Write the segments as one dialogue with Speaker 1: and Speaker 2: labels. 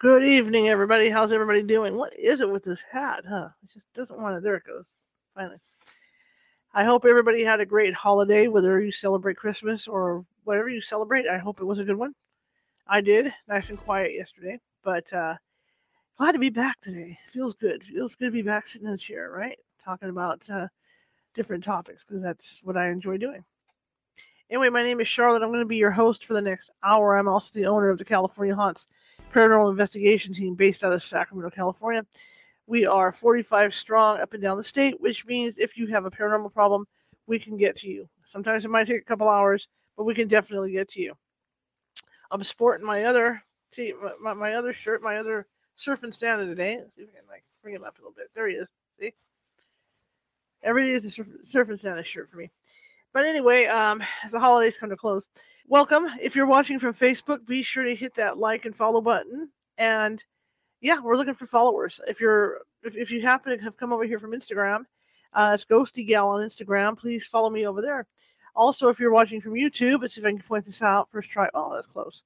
Speaker 1: Good evening, everybody. How's everybody doing? What is it with this hat, huh? It just doesn't want to. There it goes. Finally. I hope everybody had a great holiday, whether you celebrate Christmas or whatever you celebrate. I hope it was a good one. I did. Nice and quiet yesterday, but uh, glad to be back today. Feels good. Feels good to be back sitting in the chair, right? Talking about uh, different topics because that's what I enjoy doing. Anyway, my name is Charlotte. I'm going to be your host for the next hour. I'm also the owner of the California Haunts paranormal investigation team based out of Sacramento, California. We are 45 strong up and down the state, which means if you have a paranormal problem, we can get to you. Sometimes it might take a couple hours, but we can definitely get to you. I'm sporting my other see my, my other shirt, my other surfing Santa today. Let's see if I can like bring him up a little bit. There he is. See, every day is a surf, surfing Santa shirt for me. But anyway, um, as the holidays come to close, welcome. If you're watching from Facebook, be sure to hit that like and follow button. And yeah, we're looking for followers. If you're if, if you happen to have come over here from Instagram, uh, it's Ghosty Gal on Instagram. Please follow me over there. Also, if you're watching from YouTube, let's see if I can point this out. First try. Oh, that's close.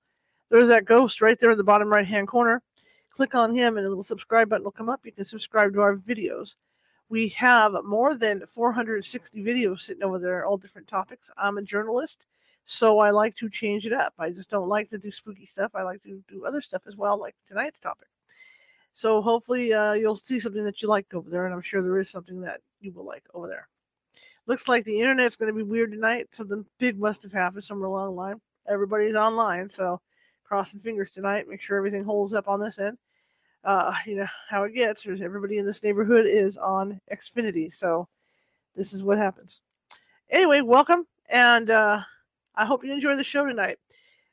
Speaker 1: There's that ghost right there in the bottom right hand corner. Click on him, and a little subscribe button will come up. You can subscribe to our videos. We have more than 460 videos sitting over there, all different topics. I'm a journalist, so I like to change it up. I just don't like to do spooky stuff. I like to do other stuff as well, like tonight's topic. So hopefully uh, you'll see something that you like over there, and I'm sure there is something that you will like over there. Looks like the internet's going to be weird tonight. Something big must have happened somewhere along the line. Everybody's online, so crossing fingers tonight. Make sure everything holds up on this end. Uh, you know how it gets. There's everybody in this neighborhood is on Xfinity, so this is what happens. Anyway, welcome, and uh, I hope you enjoy the show tonight.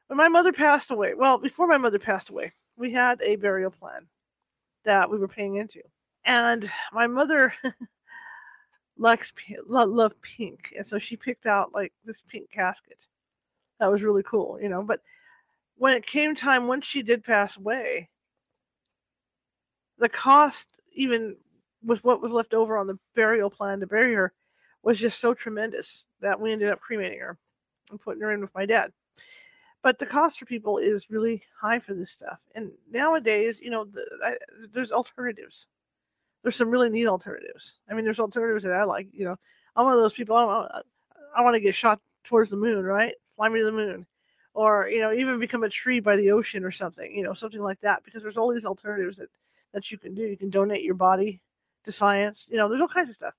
Speaker 1: When my mother passed away, well, before my mother passed away, we had a burial plan that we were paying into. And my mother likes loved pink, and so she picked out like this pink casket. That was really cool, you know. But when it came time, once she did pass away, the cost, even with what was left over on the burial plan to bury her, was just so tremendous that we ended up cremating her and putting her in with my dad but the cost for people is really high for this stuff. And nowadays, you know, the, I, there's alternatives. There's some really neat alternatives. I mean, there's alternatives that I like. You know, I'm one of those people. I, I want to get shot towards the moon, right? Fly me to the moon, or you know, even become a tree by the ocean or something. You know, something like that. Because there's all these alternatives that that you can do. You can donate your body to science. You know, there's all kinds of stuff.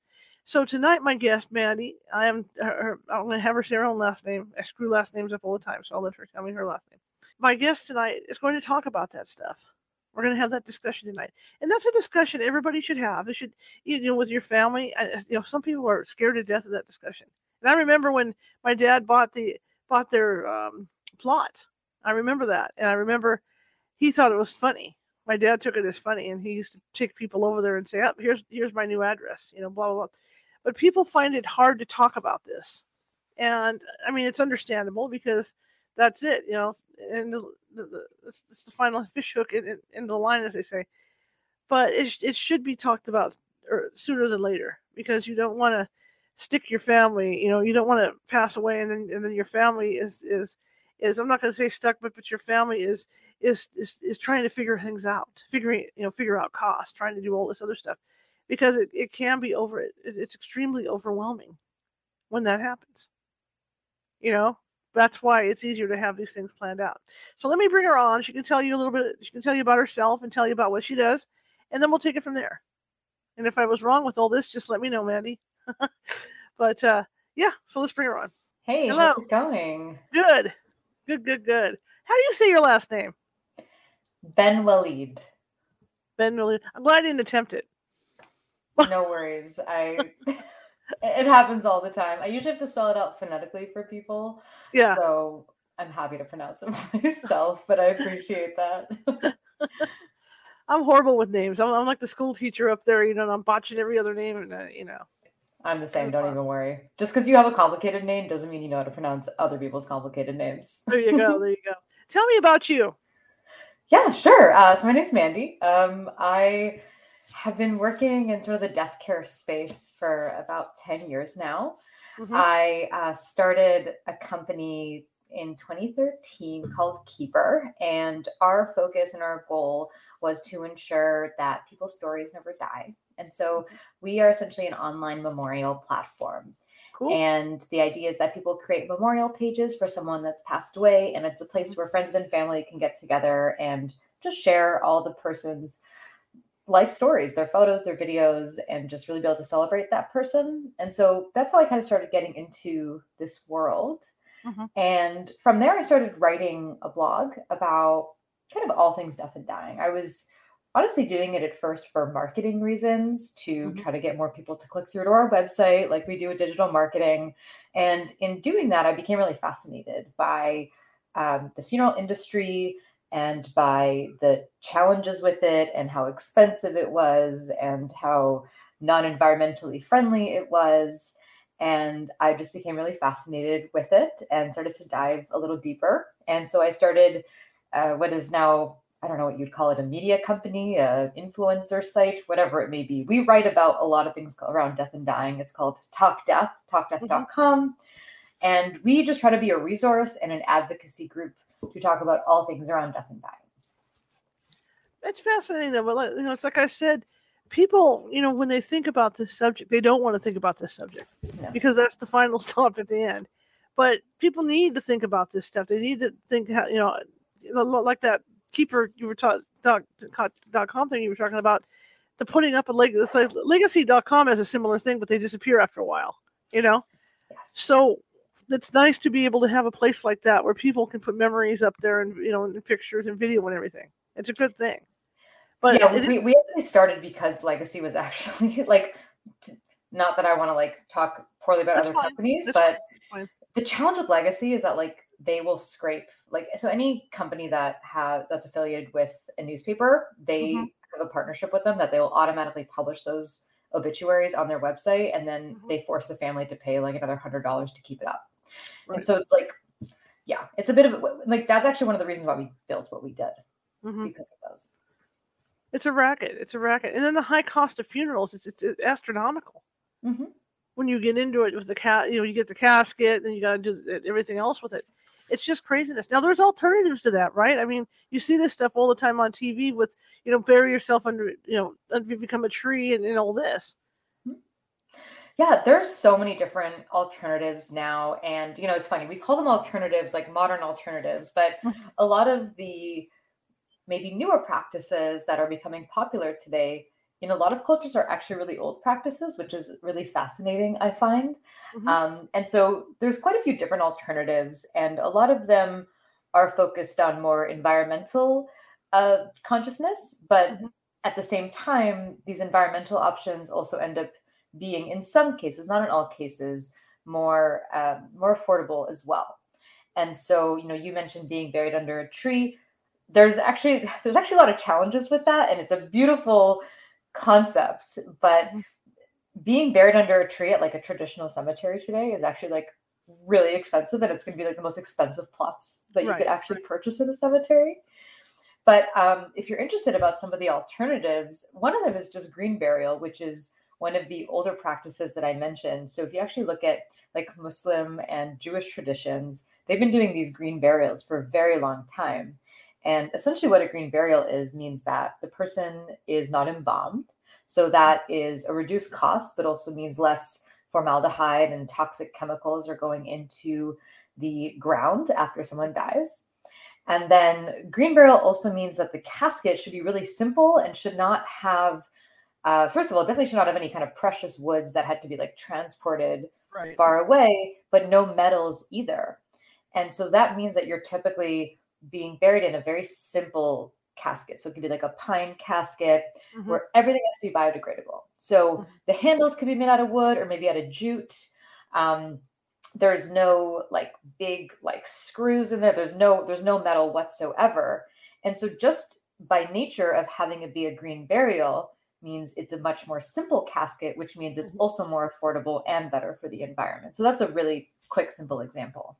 Speaker 1: So tonight, my guest, Mandy, I am her, I'm going to have her say her own last name. I screw last names up all the time, so I'll let her tell me her last name. My guest tonight is going to talk about that stuff. We're going to have that discussion tonight, and that's a discussion everybody should have. It should, you know, with your family. You know, some people are scared to death of that discussion. And I remember when my dad bought the bought their um, plot. I remember that, and I remember he thought it was funny. My dad took it as funny, and he used to take people over there and say, "Oh, here's here's my new address," you know, blah blah blah but people find it hard to talk about this. And I mean, it's understandable because that's it, you know, and the, the, the it's, it's, the final fish hook in, in, in, the line, as they say. But it, it should be talked about or sooner than later because you don't want to stick your family, you know, you don't want to pass away and then, and then your family is, is, is I'm not going to say stuck, but but your family is, is is is trying to figure things out, figuring you know figure out costs, trying to do all this other stuff because it, it can be over it, it's extremely overwhelming when that happens. You know? That's why it's easier to have these things planned out. So let me bring her on. She can tell you a little bit she can tell you about herself and tell you about what she does and then we'll take it from there. And if i was wrong with all this just let me know mandy. But uh yeah so let's bring her on.
Speaker 2: Hey Hello. how's it going?
Speaker 1: Good good good good how do you say your last name
Speaker 2: Benoualid
Speaker 1: ben walid i'm glad i didn't attempt it
Speaker 2: no worries. I it happens all the time. I usually have to spell it out phonetically for people.
Speaker 1: Yeah.
Speaker 2: So I'm happy to pronounce it myself, but I appreciate that.
Speaker 1: I'm horrible with names. I'm, I'm like the school teacher up there, you know, and I'm botching every other name, and uh, you know.
Speaker 2: I'm the same. Don't even worry. Just because you have a complicated name doesn't mean you know how to pronounce other people's complicated names.
Speaker 1: There you go. there you go. Tell me about you.
Speaker 2: Yeah, sure. Uh, so my name's Mandy. Um, I have been working in sort of the death care space for about 10 years now. Mm-hmm. I uh, started a company in 2013 called Keeper, and our focus and our goal was to ensure that people's stories never die. And so we are essentially an online memorial platform. Cool. And the idea is that people create memorial pages for someone that's passed away, and it's a place where friends and family can get together and just share all the person's life stories, their photos, their videos, and just really be able to celebrate that person. And so that's how I kind of started getting into this world. Mm-hmm. And from there, I started writing a blog about kind of all things death and dying. I was honestly doing it at first for marketing reasons to mm-hmm. try to get more people to click through to our website, like we do with digital marketing. And in doing that, I became really fascinated by um, the funeral industry and by the challenges with it and how expensive it was and how non environmentally friendly it was. And I just became really fascinated with it and started to dive a little deeper. And so I started uh, what is now, I don't know what you'd call it, a media company, a influencer site, whatever it may be. We write about a lot of things around death and dying. It's called Talk Death, talkdeath.com. Mm-hmm. And we just try to be a resource and an advocacy group to talk about all things around death and dying.
Speaker 1: It's fascinating though. But you know, it's like I said, people, you know, when they think about this subject, they don't want to think about this subject no. because that's the final stop at the end. But people need to think about this stuff. They need to think how, you know, like that keeper you were talking dot, dot com thing you were talking about. The putting up a like legacy.com has a similar thing, but they disappear after a while, you know? Yes. So it's nice to be able to have a place like that where people can put memories up there and you know and pictures and video and everything. It's a good thing.
Speaker 2: But yeah, we, is... we actually started because Legacy was actually like, not that I want to like talk poorly about That's other fine. companies, That's but fine. the challenge with Legacy is that like they will scrape like so any company that have that's affiliated with a newspaper, they mm-hmm. have a partnership with them that they will automatically publish those obituaries on their website and then mm-hmm. they force the family to pay like another hundred dollars to keep it up. Right. And so it's like, yeah, it's a bit of a, like that's actually one of the reasons why we built what we did mm-hmm. because of those.
Speaker 1: It's a racket. It's a racket, and then the high cost of funerals. It's it's, astronomical. Mm-hmm. When you get into it with the cat, you know, you get the casket, and you got to do everything else with it. It's just craziness. Now there's alternatives to that, right? I mean, you see this stuff all the time on TV with, you know, bury yourself under, you know, become a tree and, and all this
Speaker 2: yeah there's so many different alternatives now and you know it's funny we call them alternatives like modern alternatives but mm-hmm. a lot of the maybe newer practices that are becoming popular today in a lot of cultures are actually really old practices which is really fascinating i find mm-hmm. um, and so there's quite a few different alternatives and a lot of them are focused on more environmental uh, consciousness but mm-hmm. at the same time these environmental options also end up being in some cases, not in all cases, more um, more affordable as well. And so, you know, you mentioned being buried under a tree. There's actually there's actually a lot of challenges with that, and it's a beautiful concept. But mm-hmm. being buried under a tree at like a traditional cemetery today is actually like really expensive, and it's going to be like the most expensive plots that you right, could actually purchase in a cemetery. But um, if you're interested about some of the alternatives, one of them is just green burial, which is one of the older practices that I mentioned. So if you actually look at like Muslim and Jewish traditions, they've been doing these green burials for a very long time. And essentially, what a green burial is means that the person is not embalmed. So that is a reduced cost, but also means less formaldehyde and toxic chemicals are going into the ground after someone dies. And then green burial also means that the casket should be really simple and should not have uh, first of all, definitely should not have any kind of precious woods that had to be like transported right. far away, but no metals either. And so that means that you're typically being buried in a very simple casket. So it could be like a pine casket mm-hmm. where everything has to be biodegradable. So mm-hmm. the handles could be made out of wood or maybe out of jute. Um, there's no like big like screws in there. There's no there's no metal whatsoever. And so just by nature of having it be a green burial means it's a much more simple casket, which means it's
Speaker 1: Mhm.
Speaker 2: also more affordable and better for the environment. So that's a really quick, simple example.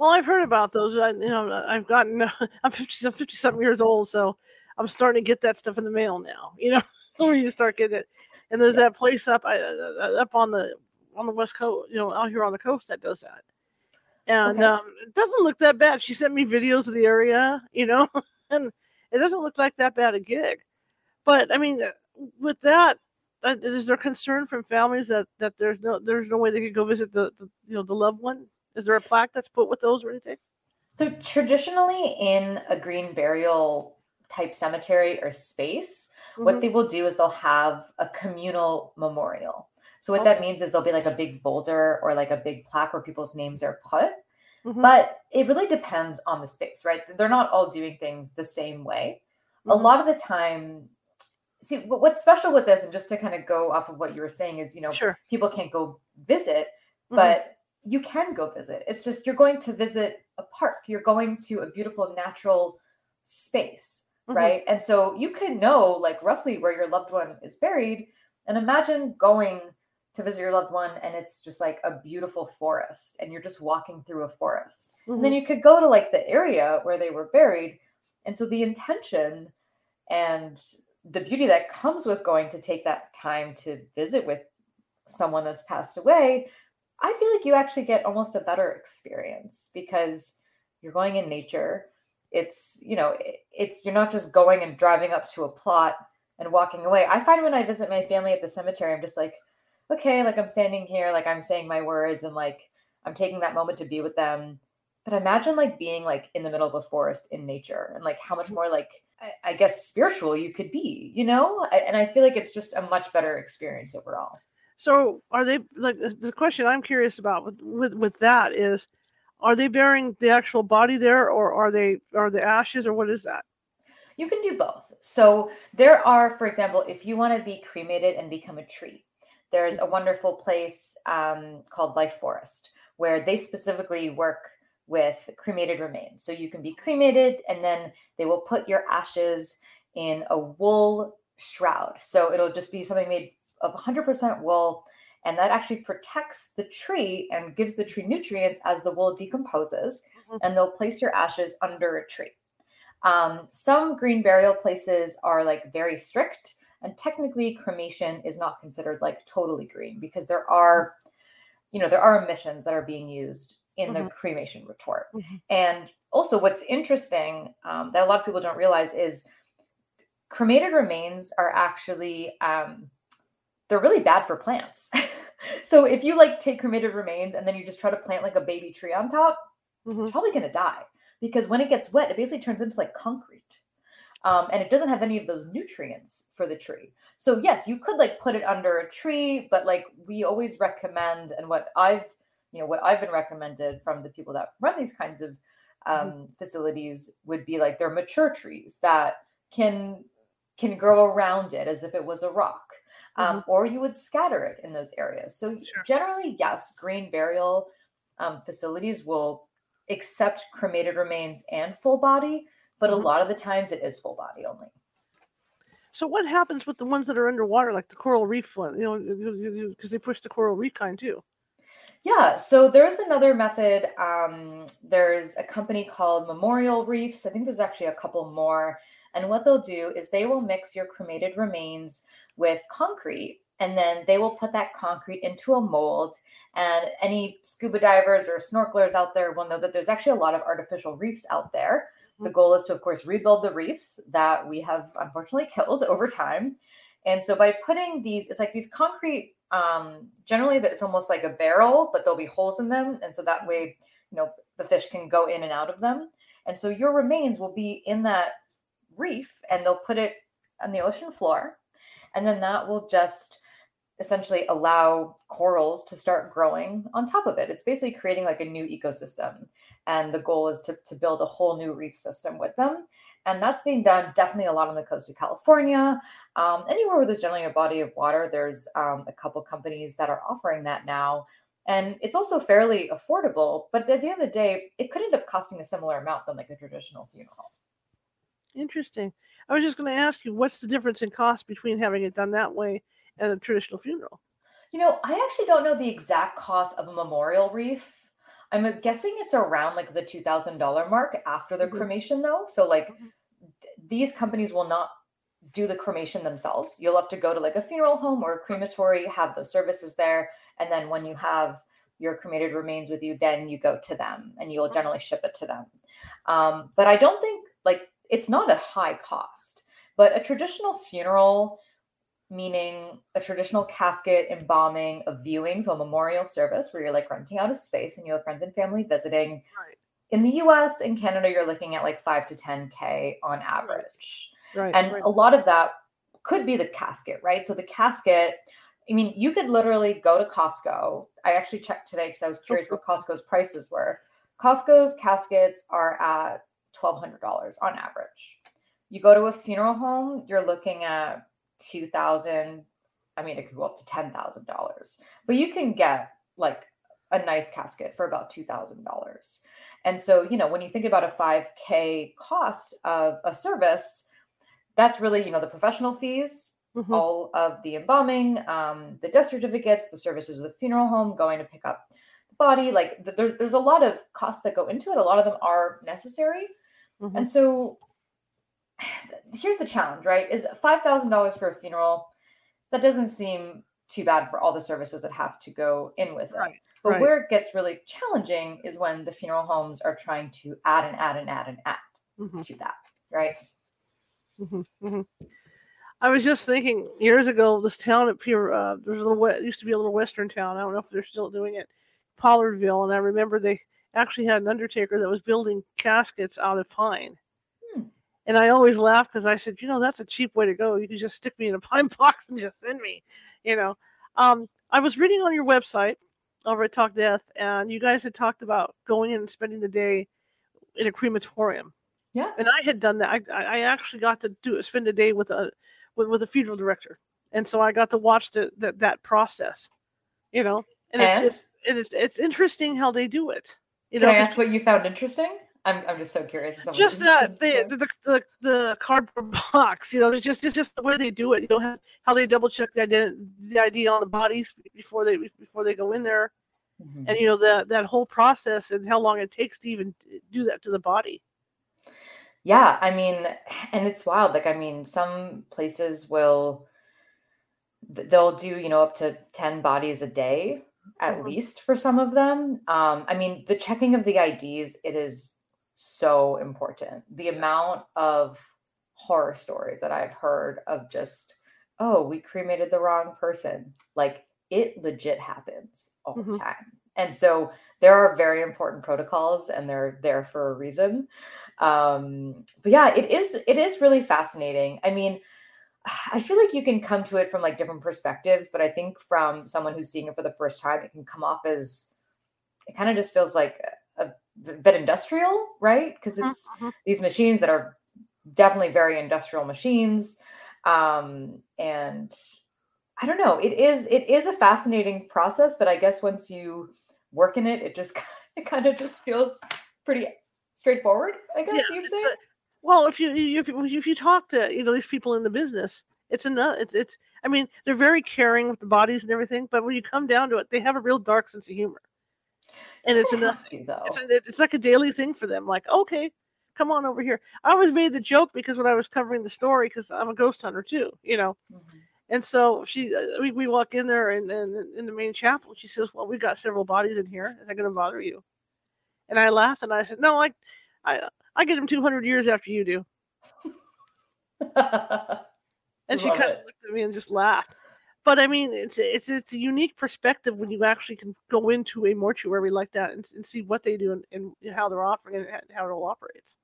Speaker 1: Well, I've heard about those. I, you know, I've gotten. I'm 50, I'm 50 something years old, so I'm starting to get that stuff in the mail now. You know, where you start getting it. And there's that place up, I, uh, up on the on the west coast. You know, out here on the coast that does that. And
Speaker 2: Okay.
Speaker 1: um, it doesn't look that bad. She sent me videos of the area. You know, and it doesn't look like that bad a gig. But I mean, with that, uh, there concern from families that that there's no there's no way they could go visit the, the you know the loved one? Is there a plaque that's put with those or anything?
Speaker 2: So traditionally in a green burial type cemetery or space, what
Speaker 1: Mhm.
Speaker 2: they will do is they'll have a communal memorial. So what
Speaker 1: Okay.
Speaker 2: that means is there'll be like a big boulder or like a big plaque where people's names are put.
Speaker 1: Mhm.
Speaker 2: But it really depends on the space, right? They're not all doing things the same way. A
Speaker 1: Mhm.
Speaker 2: lot of the time, see what's special with this, and just to kind of go off of what you were saying, is you know
Speaker 1: Sure.
Speaker 2: people can't go visit,
Speaker 1: Mhm.
Speaker 2: but you can go visit. It's just you're going to visit a park. You're going to a beautiful natural space,
Speaker 1: Mhm.
Speaker 2: right? And so you can know like roughly where your loved one is buried. And imagine going to visit your loved one and it's just like a beautiful forest and you're just walking through a forest. And then
Speaker 1: Mhm.
Speaker 2: you could go to like the area where they were buried. And so the intention and the beauty that comes with going to take that time to visit with someone that's passed away, I feel like you actually get almost a better experience because you're going in nature. It's, you know, it's you're not just going and driving up to a plot and walking away. I find when I visit my family at the cemetery, I'm just like, okay, like I'm standing here, like I'm saying my words and like I'm taking that moment to be with them. But imagine like being like in the middle of a forest in nature and like how much mm-hmm. more like I, I guess spiritual you could be, you know? And I feel like it's just a much better experience overall.
Speaker 1: So are they like the question I'm curious about with, with with that is are they burying the actual body there or are they are the ashes or what is that?
Speaker 2: You can do both. So there are, for example, if you want to be cremated and become a tree, there's a wonderful place um, called Life Forest where they specifically work with cremated remains. So you can be cremated and then they will put your ashes in a wool shroud. So it'll just be something made of 100% wool. And that actually protects the tree and gives the tree nutrients as the wool decomposes.
Speaker 1: Mhm.
Speaker 2: And they'll place your ashes under a tree. Um, some green burial places are like very strict, and technically cremation is not considered like totally green because there are, you know, there are emissions that are being used in the
Speaker 1: Mhm.
Speaker 2: cremation retort.
Speaker 1: Mhm.
Speaker 2: And also, what's interesting um, that a lot of people don't realize is cremated remains are actually um, they're really bad for plants. so if you like take cremated remains and then you just try to plant like a baby tree on top,
Speaker 1: Mhm.
Speaker 2: it's probably going to die because when it gets wet, it basically turns into like concrete. Um, and it doesn't have any of those nutrients for the tree. So yes, you could like put it under a tree, but like we always recommend, and what I've, you know, what I've been recommended from the people that run these kinds of um, facilities would be like they're mature trees that can can grow around it as if it was a rock. Um, or you would scatter it in those areas. So
Speaker 1: Sure.
Speaker 2: generally, yes, green burial um, facilities will accept cremated remains and full body, but
Speaker 1: Mhm.
Speaker 2: a lot of the times it is full body only.
Speaker 1: So what happens with the ones that are underwater like the coral reef one, you know, because they push the coral reef kind too.
Speaker 2: Yeah, so there's another method. Um, there's a company called Memorial Reefs. I think there's actually a couple more. And what they'll do is they will mix your cremated remains with concrete, and then they will put that concrete into a mold. And any scuba divers or snorkelers out there will know that there's actually a lot of artificial reefs out there. The
Speaker 1: Mhm.
Speaker 2: goal is to, of course, rebuild the reefs that we have unfortunately killed over time. And so by putting these, it's like these concrete, um, generally that it's almost like a barrel, but there'll be holes in them. And so that way, you know, the fish can go in and out of them. And so your remains will be in that reef and they'll put it on the ocean floor. And then that will just essentially allow corals to start growing on top of it. It's basically creating like a new ecosystem. And the goal is to, to build a whole new reef system with them. And that's being done definitely a lot on the coast of California. Um, anywhere where there's generally a body of water, there's um, a couple companies that are offering that now. And it's also fairly affordable, but at the end of the day, it could end up costing a similar amount than like a traditional funeral.
Speaker 1: Interesting. I was just going to ask you, what's the difference in cost between having it done that way and a traditional funeral?
Speaker 2: You know, I actually don't know the exact cost of a memorial reef. I'm guessing it's around like the two thousand dollar mark after the
Speaker 1: Mhm.
Speaker 2: cremation, though. So like,
Speaker 1: Mhm.
Speaker 2: these companies will not do the cremation themselves. You'll have to go to like a funeral home or a crematory, have those services there, and then when you have your cremated remains with you, then you go to them, and you'll generally ship it to them. Um, but I don't think like it's not a high cost. But a traditional funeral meaning a traditional casket, embalming, a viewing, so a memorial service where you're like renting out a space and you have friends and family visiting.
Speaker 1: Right.
Speaker 2: In the US and Canada, you're looking at like five to 10K on average.
Speaker 1: Right.
Speaker 2: And
Speaker 1: right.
Speaker 2: a lot of that could be the casket, right? So the casket, I mean, you could literally go to Costco. I actually checked today because I was curious what Costco's prices were. Costco's caskets are at $1,200 on average. You go to a funeral home, you're looking at 2000 I mean, it could go up to $10,000, but you can get like a nice casket for about $2,000. And so, you know, when you think about a 5K cost of a service, that's really, you know, the professional fees,
Speaker 1: Mhm.
Speaker 2: all of the embalming, um, the death certificates, the services of the funeral home, going to pick up the body. Like th- there's there's a lot of costs that go into it. A lot of them are necessary.
Speaker 1: Mhm.
Speaker 2: And so here's the challenge, right? Is five thousand dollars for a funeral, that doesn't seem too bad for all the services that have to go in with it.
Speaker 1: Right.
Speaker 2: But
Speaker 1: right.
Speaker 2: where it gets really challenging is when the funeral homes are trying to add and add and add and add
Speaker 1: Mhm.
Speaker 2: to that, right?
Speaker 1: Mhm, mhm. I was just thinking years ago, this town up here, uh, there's a little, it used to be a little western town. I don't know if they're still doing it, Pollardville. And I remember they actually had an undertaker that was building caskets out of pine.
Speaker 2: Hmm.
Speaker 1: And I always laughed because I said, you know, that's a cheap way to go. You can just stick me in a pine box and just send me, you know. Um, I was reading on your website over at Talk Death, and you guys had talked about going in and spending the day in a crematorium
Speaker 2: Yeah.
Speaker 1: and I had done that. I, I actually got to do spend a day with a with, with a funeral director, and so I got to watch the, that that process, you know. And,
Speaker 2: And?
Speaker 1: it's just, and it's it's interesting how they do it.
Speaker 2: Can I ask what you found interesting? I'm, I'm just so curious.
Speaker 1: just that the, the the the cardboard box, you know, it's just it's just the way they do it. You know how, how they double check the ident- the ID on the bodies before they before they go in there,
Speaker 2: Mhm.
Speaker 1: and you know that that whole process and how long it takes to even do that to the body.
Speaker 2: Yeah, I mean, and it's wild. Like, I mean, some places will they'll do, you know, up to 10 bodies a day at
Speaker 1: Mhm.
Speaker 2: least for some of them. Um, I mean, the checking of the IDs, it is so important. The
Speaker 1: Yes.
Speaker 2: amount of horror stories that I've heard of just, oh, we cremated the wrong person. Like, it legit happens all the
Speaker 1: Mhm.
Speaker 2: time. And so there are very important protocols and they're there for a reason um but yeah it is it is really fascinating i mean i feel like you can come to it from like different perspectives but i think from someone who's seeing it for the first time it can come off as it kind of just feels like a, a bit industrial right because
Speaker 1: Mhm,
Speaker 2: it's
Speaker 1: mhm.
Speaker 2: these machines that are definitely very industrial machines um and i don't know it is it is a fascinating process but i guess once you work in it it just it kind of just feels pretty straightforward i guess you'd say
Speaker 1: well, if you if you, if you talk to you know these people in the business, it's enough. It's it's. I mean, they're very caring with the bodies and everything, but when you come down to it, they have a real dark sense of humor, and it's enough.
Speaker 2: to, though
Speaker 1: It's a, it's like a daily thing for them. Like, okay, come on over here. I always made the joke because when I was covering the story, because I'm a ghost hunter too, you know.
Speaker 2: Mhm.
Speaker 1: And so she, uh, we, we walk in there and, and in the main chapel. She says, "Well, we got several bodies in here. Is that going to bother you?" And I laughed and I said, "No, I, I, I get them 200 years after you do." And she kind of looked at me and just laughed. But I mean, it's it's it's a unique perspective when you actually can go into a mortuary like that and, and see what they do and, and how they're offering and how it all operates.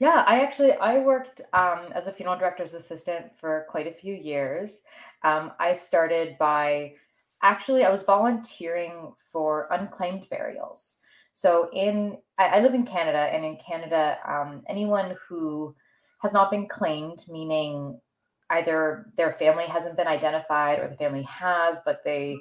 Speaker 2: Yeah, I actually I worked um, as a funeral director's assistant for quite a few years. Um, I started by actually I was volunteering for unclaimed burials. So in I, I live in Canada, and in Canada, um, anyone who has not been claimed, meaning either their family hasn't been identified or the family has, but they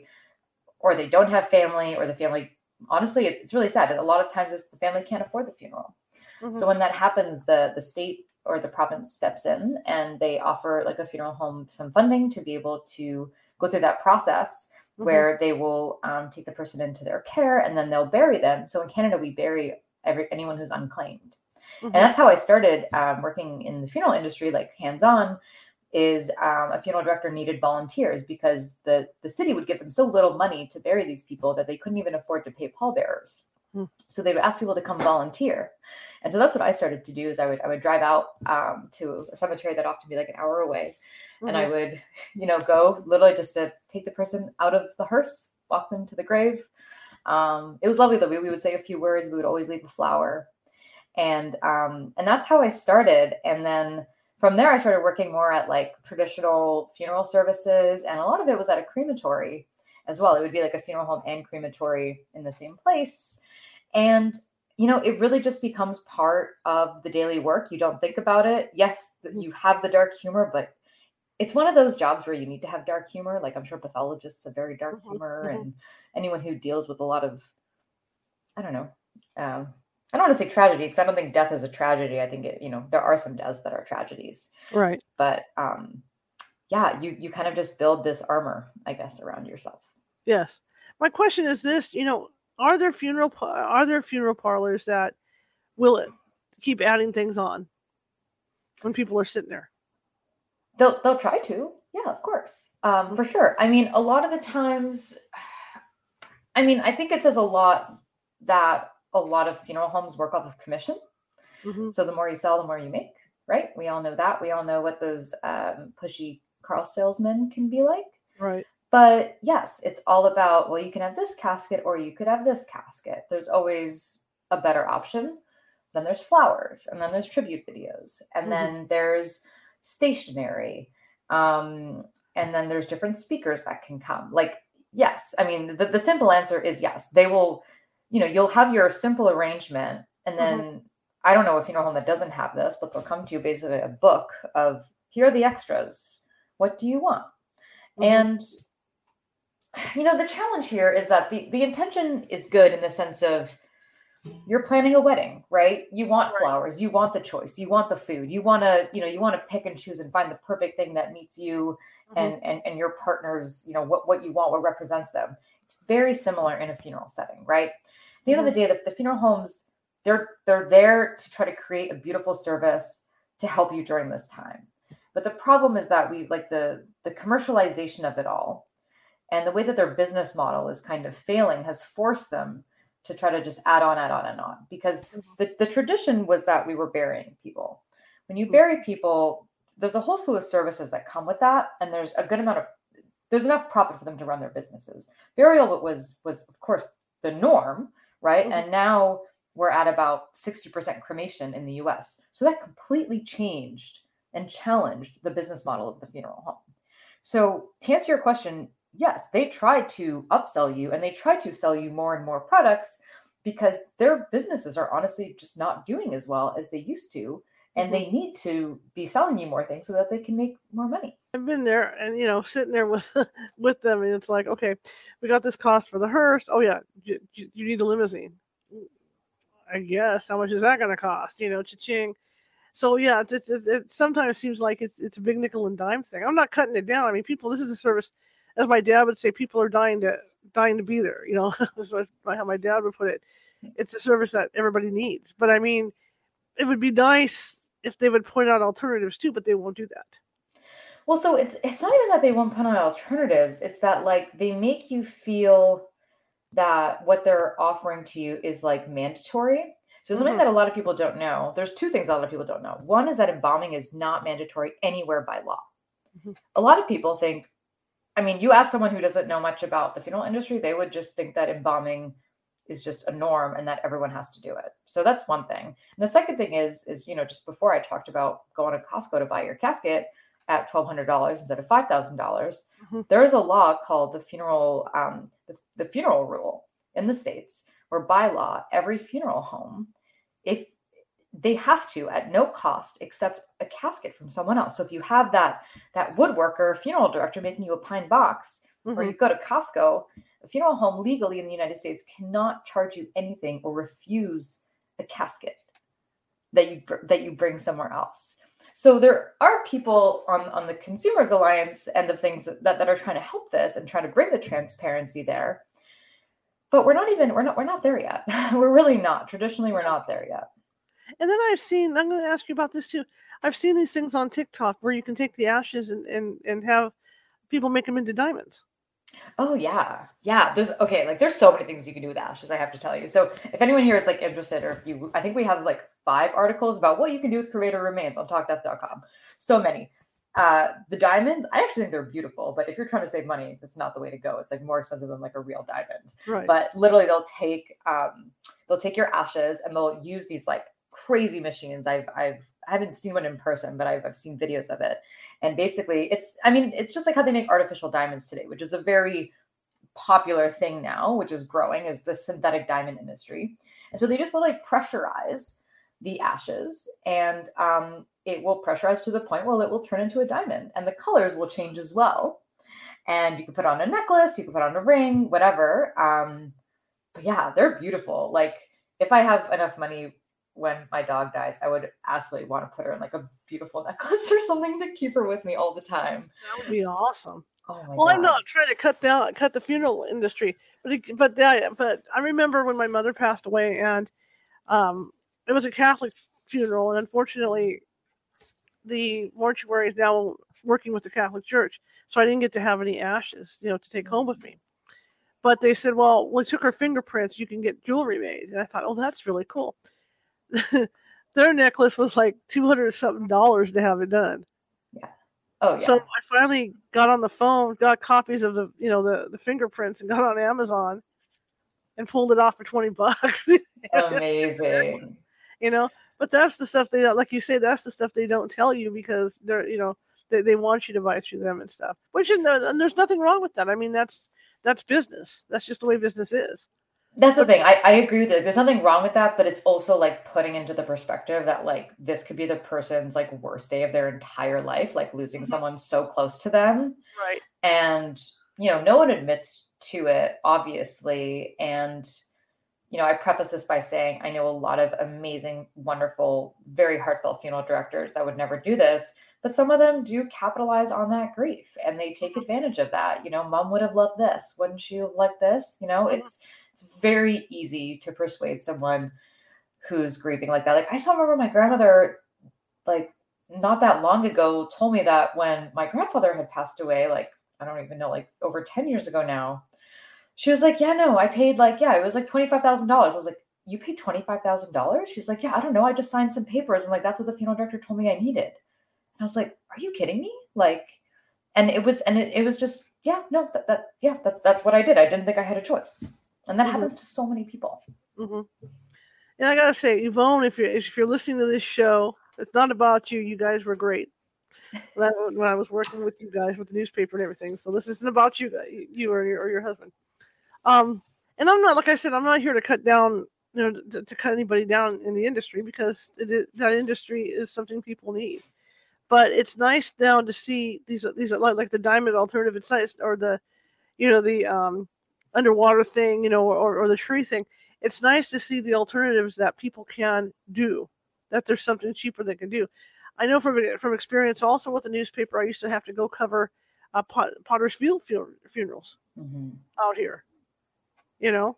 Speaker 2: or they don't have family or the family honestly it's it's really sad. A lot of times it's the family can't afford the funeral.
Speaker 1: Mhm.
Speaker 2: So when that happens, the the state or the province steps in and they offer like a funeral home some funding to be able to go through that process mm-hmm. where they will um, take the person into their care and then they'll bury them. So in Canada, we bury every anyone who's unclaimed. Mm-hmm. And that's how I started um, working in the funeral industry, like hands on. Is um, a funeral director needed volunteers because the the city would give them so little money to bury these people that they couldn't even afford to pay pallbearers. Mm. So they would ask people to come volunteer, and so that's what I started to do. Is I would I would drive out um, to a cemetery that often be like an hour away, mm-hmm. and I mm-hmm. would you know go literally just to take the person out of the hearse, walk them to the grave. Um, it was lovely though. We, we would say a few words. We would always leave a flower and um, and that's how I started. And then from there, I started working more at like traditional funeral services, and a lot of it was at a crematory as well. It would be like a funeral home and crematory in the same place, and you know, it really just becomes part of the daily work. You don't think about it. Yes, you have the dark humor, but it's one of those jobs where you need to have dark humor. Like I'm sure pathologists have very dark mm-hmm, humor, mm-hmm. and anyone who deals with a lot of, I don't know, um, I don't want to say tragedy because I don't think death is a tragedy. I think it, you know, there are some deaths that are tragedies.
Speaker 1: Right.
Speaker 2: But um yeah, you you kind of just build this armor, I guess, around yourself.
Speaker 1: Yes. My question is this, you know, are there funeral are there funeral parlors that will it keep adding things on when people are sitting there?
Speaker 2: They'll they'll try to. Yeah, of course. Um for sure. I mean, a lot of the times I mean, I think it says a lot that a lot of funeral homes work off of commission. Mm-hmm. So the more you sell, the more you make, right? We all know that. We all know what those um, pushy car salesmen can be like.
Speaker 1: Right.
Speaker 2: But yes, it's all about, well, you can have this casket or you could have this casket. There's always a better option. Then there's flowers, and then there's tribute videos, and mm-hmm. then there's stationery. Um, and then there's different speakers that can come. Like, yes, I mean, the, the simple answer is yes. They will you know, you'll have your simple arrangement, and mm-hmm. then mm-hmm. I don't know if you know home that doesn't have this, but they'll come to you basically a book of here are the extras. What do you want? Mm-hmm. And you know, the challenge here is that the the intention is good in the sense of you're planning a wedding, right? You want right. flowers, you want the choice, you want the food, you want to, you know, you want to pick and choose and find the perfect thing that meets you mm-hmm. and, and and your partners, you know, what what you want, what represents them. It's very similar in a funeral setting, right? At the end of the day, the, the funeral homes they're they're there to try to create a beautiful service to help you during this time. But the problem is that we like the the commercialization of it all and the way that their business model is kind of failing has forced them to try to just add on, add on, and on. Because mm-hmm. the, the tradition was that we were burying people. When you mm-hmm. bury people, there's a whole slew of services that come with that, and there's a good amount of there's enough profit for them to run their businesses. Burial was was of course the norm, right? Mm-hmm. And now we're at about 60% cremation in the US. So that completely changed and challenged the business model of the funeral home. So to answer your question, yes, they try to upsell you and they try to sell you more and more products because their businesses are honestly just not doing as well as they used to and they mm-hmm. need to be selling you more things so that they can make more money.
Speaker 1: I've been there and you know sitting there with with them and it's like okay we got this cost for the hearse. Oh yeah you, you need a limousine. I guess how much is that going to cost? You know cha-ching. So yeah it, it, it, sometimes seems like it's it's a big nickel and dime thing. I'm not cutting it down. I mean people this is a service as my dad would say people are dying to dying to be there you know that's what, how my dad would put it it's a service that everybody needs but I mean it would be nice if they would point out alternatives too but they won't do that
Speaker 2: well, so it's it's not even that they won't point out alternatives. It's that like they make you feel that what they're offering to you is like mandatory. So something mm-hmm. that a lot of people don't know. There's two things a lot of people don't know. One is that embalming is not mandatory anywhere by law. Mm-hmm. A lot of people think, I mean, you ask someone who doesn't know much about the funeral industry, they would just think that embalming is just a norm and that everyone has to do it. So that's one thing. And the second thing is, is you know, just before I talked about going to Costco to buy your casket, at $1,200 instead of $5,000, dollars mm-hmm. there is a law called the funeral um, the, the funeral rule in the states, where by law, every funeral home, if they have to at no cost accept a casket from someone else. So if you have that that woodworker, funeral director making you a pine box, mm-hmm. or you go to Costco, a funeral home legally in the United States cannot charge you anything or refuse a casket. that you that you bring somewhere else. So there are people on, on the Consumers Alliance end of things that, that are trying to help this and trying to bring the transparency there. But we're not even we're not we're not there yet. we're really not. Traditionally, we're not there yet.
Speaker 1: And then I've seen, I'm going to ask you about this too. I've seen these things on TikTok where you can take the ashes and, and, and have people make them into diamonds.
Speaker 2: Oh yeah. Yeah. There's okay, like there's so many things you can do with ashes, I have to tell you. So if anyone here is like interested, or if you I think we have like five articles about what you can do with cremated remains on talkdeath.com. So many. Uh, the diamonds, I actually think they're beautiful, but if you're trying to save money, that's not the way to go. It's like more expensive than like a real diamond.
Speaker 1: Right.
Speaker 2: But literally they'll take um they'll take your ashes and they'll use these like crazy machines. I've I've I haven't seen one in person, but I've, I've seen videos of it. And basically, it's I mean, it's just like how they make artificial diamonds today, which is a very popular thing now, which is growing, is the synthetic diamond industry. And so they just literally pressurize the ashes, and um, it will pressurize to the point where it will turn into a diamond, and the colors will change as well. And you can put on a necklace, you can put on a ring, whatever. Um, but yeah, they're beautiful. Like if I have enough money when my dog dies, I would absolutely want to put her in like a beautiful necklace or something to keep her with me all the time.
Speaker 1: That would be awesome.
Speaker 2: Oh my
Speaker 1: well,
Speaker 2: God.
Speaker 1: I'm not trying to cut down, cut the funeral industry, but it, but the, but I remember when my mother passed away, and um, it was a Catholic funeral, and unfortunately, the mortuary is now working with the Catholic Church, so I didn't get to have any ashes, you know, to take home with me. But they said, well, we took her fingerprints, you can get jewelry made, and I thought, oh, that's really cool. Their necklace was like two hundred something dollars to have it done. Yeah.
Speaker 2: Oh yeah.
Speaker 1: So I finally got on the phone, got copies of the you know the the fingerprints, and got on Amazon, and pulled it off for twenty bucks.
Speaker 2: Amazing.
Speaker 1: you know, but that's the stuff they don't like. You say that's the stuff they don't tell you because they're you know they, they want you to buy through them and stuff. Which and there's nothing wrong with that. I mean that's that's business. That's just the way business is.
Speaker 2: That's the thing. I, I agree with it. There's nothing wrong with that, but it's also like putting into the perspective that like this could be the person's like worst day of their entire life, like losing
Speaker 1: Mhm.
Speaker 2: someone so close to them.
Speaker 1: Right.
Speaker 2: And, you know, no one admits to it, obviously. And, you know, I preface this by saying I know a lot of amazing, wonderful, very heartfelt funeral directors that would never do this, but some of them do capitalize on that grief and they take advantage of that. You know, mom would have loved this. Wouldn't she have liked this? You know,
Speaker 1: Mhm.
Speaker 2: it's it's very easy to persuade someone who's grieving like that. Like I still remember my grandmother, like not that long ago, told me that when my grandfather had passed away, like I don't even know, like over 10 years ago now, she was like, Yeah, no, I paid like, yeah, it was like $25,000. I was like, You paid $25,000? She's like, Yeah, I don't know. I just signed some papers and like that's what the funeral director told me I needed. And I was like, Are you kidding me? Like, and it was, and it, it was just, yeah, no, that, that yeah, that, that's what I did. I didn't think I had a choice. And that
Speaker 1: Mhm.
Speaker 2: happens to so many people.
Speaker 1: hmm And I gotta say, Yvonne, if you're if you're listening to this show, it's not about you. You guys were great. When I, when I was working with you guys with the newspaper and everything, so this isn't about you guys, you or your or your husband. Um, and I'm not like I said, I'm not here to cut down, you know, to, to cut anybody down in the industry because it, that industry is something people need. But it's nice now to see these these like like the diamond alternative. It's nice or the, you know, the um underwater thing, you know, or, or the tree thing it's nice to see the alternatives that people can do that there's something cheaper they can do. I know from from experience also with the newspaper i used to have to go cover uh, Pot, potter's field fu- funerals out here you know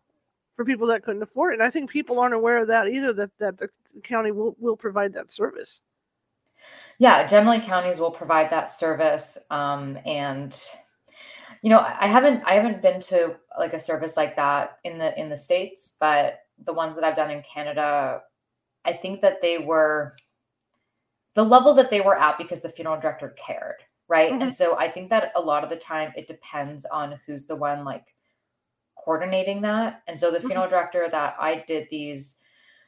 Speaker 1: for people that couldn't afford it. And i think people aren't aware of that either that that the county will, will provide that service.
Speaker 2: Yeah, generally counties will provide that service. Um, and you know, I haven't I haven't been to like a service like that in the in the states, but the ones that I've done in Canada, I think that they were the level that they were at because the funeral director cared, right?
Speaker 1: Mhm.
Speaker 2: And so I think that a lot of the time it depends on who's the one like coordinating that. And so the
Speaker 1: Mhm.
Speaker 2: funeral director that I did these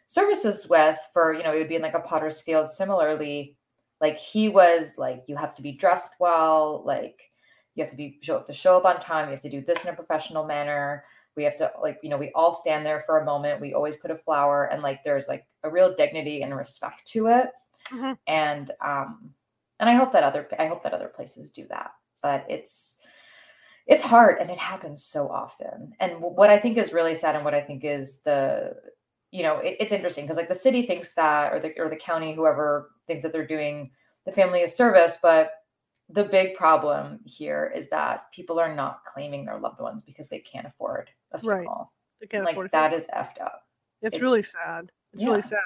Speaker 2: services with for, you know, it would be in like a Potter's Field similarly, like he was like, you have to be dressed well, like you have to be show up to show up on time, you have to do this in a professional manner. We have to like, you know, we all stand there for a moment. We always put a flower and like there's like a real dignity and respect to it.
Speaker 1: Mhm.
Speaker 2: And um and I hope that other I hope that other places do that. But it's it's hard and it happens so often. And what I think is really sad and what I think is the you know, it, it's interesting because like the city thinks that, or the or the county, whoever thinks that they're doing the family a service, but the big problem here is that people are not claiming their loved ones because they can't afford a funeral.
Speaker 1: They can't
Speaker 2: like
Speaker 1: afford
Speaker 2: that is effed up.
Speaker 1: It's,
Speaker 2: it's-
Speaker 1: really sad. It's
Speaker 2: yeah.
Speaker 1: really sad.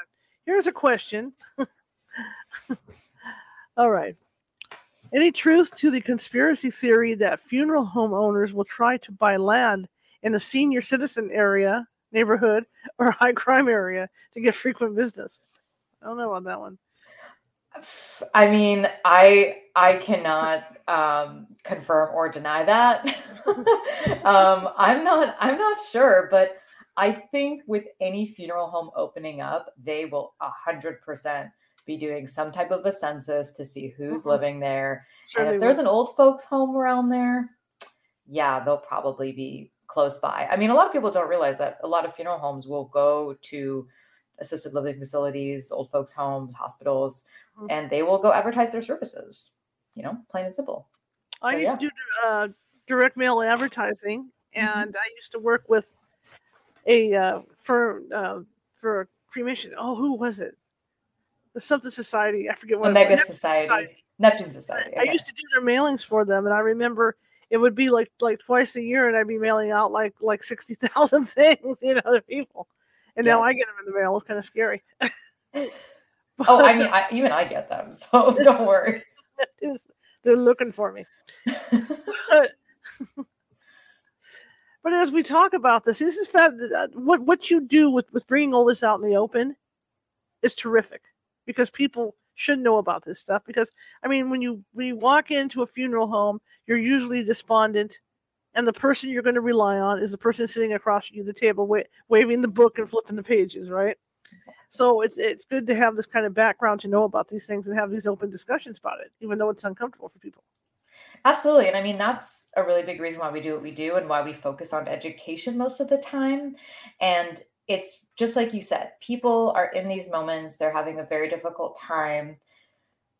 Speaker 1: Here's a question. All right. Any truth to the conspiracy theory that funeral home owners will try to buy land in a senior citizen area, neighborhood, or high crime area to get frequent business? I don't know about that one.
Speaker 2: I mean, I I cannot um, confirm or deny that. um, I'm not I'm not sure, but I think with any funeral home opening up, they will a hundred percent be doing some type of a census to see who's
Speaker 1: Mhm.
Speaker 2: living there.
Speaker 1: Sure,
Speaker 2: and if there's
Speaker 1: will.
Speaker 2: an old folks home around there, yeah, they'll probably be close by. I mean, a lot of people don't realize that a lot of funeral homes will go to assisted living facilities, old folks' homes, hospitals,
Speaker 1: Mhm.
Speaker 2: and they will go advertise their services. You know, plain and simple.
Speaker 1: I
Speaker 2: so,
Speaker 1: used
Speaker 2: yeah.
Speaker 1: to do uh, direct mail advertising, and I used to work with a uh, for uh, for cremation. Oh, who was it? The something society. I forget what. it was.
Speaker 2: Omega
Speaker 1: Neptune
Speaker 2: Society, Neptune Society.
Speaker 1: I used to do their mailings for them, and I remember it would be like like twice a year, and I'd be mailing out like like sixty thousand things, you know, to people. And now I get them in the mail. It's kind of scary.
Speaker 2: oh, I mean, I, even I get them, so don't worry.
Speaker 1: They're looking for me. but, but as we talk about this, this is uh, what what you do with with bringing all this out in the open is terrific because people should know about this stuff. Because I mean, when you when you walk into a funeral home, you're usually despondent, and the person you're going to rely on is the person sitting across you, the table, wa- waving the book and flipping the pages, right? So it's it's good to have this kind of background to know about these things and have these open discussions about it, even though it's uncomfortable for people.
Speaker 2: Absolutely. And I mean, that's a really big reason why we do what we do and why we focus on education most of the time. And it's just like you said, people are in these moments, they're having a very difficult time.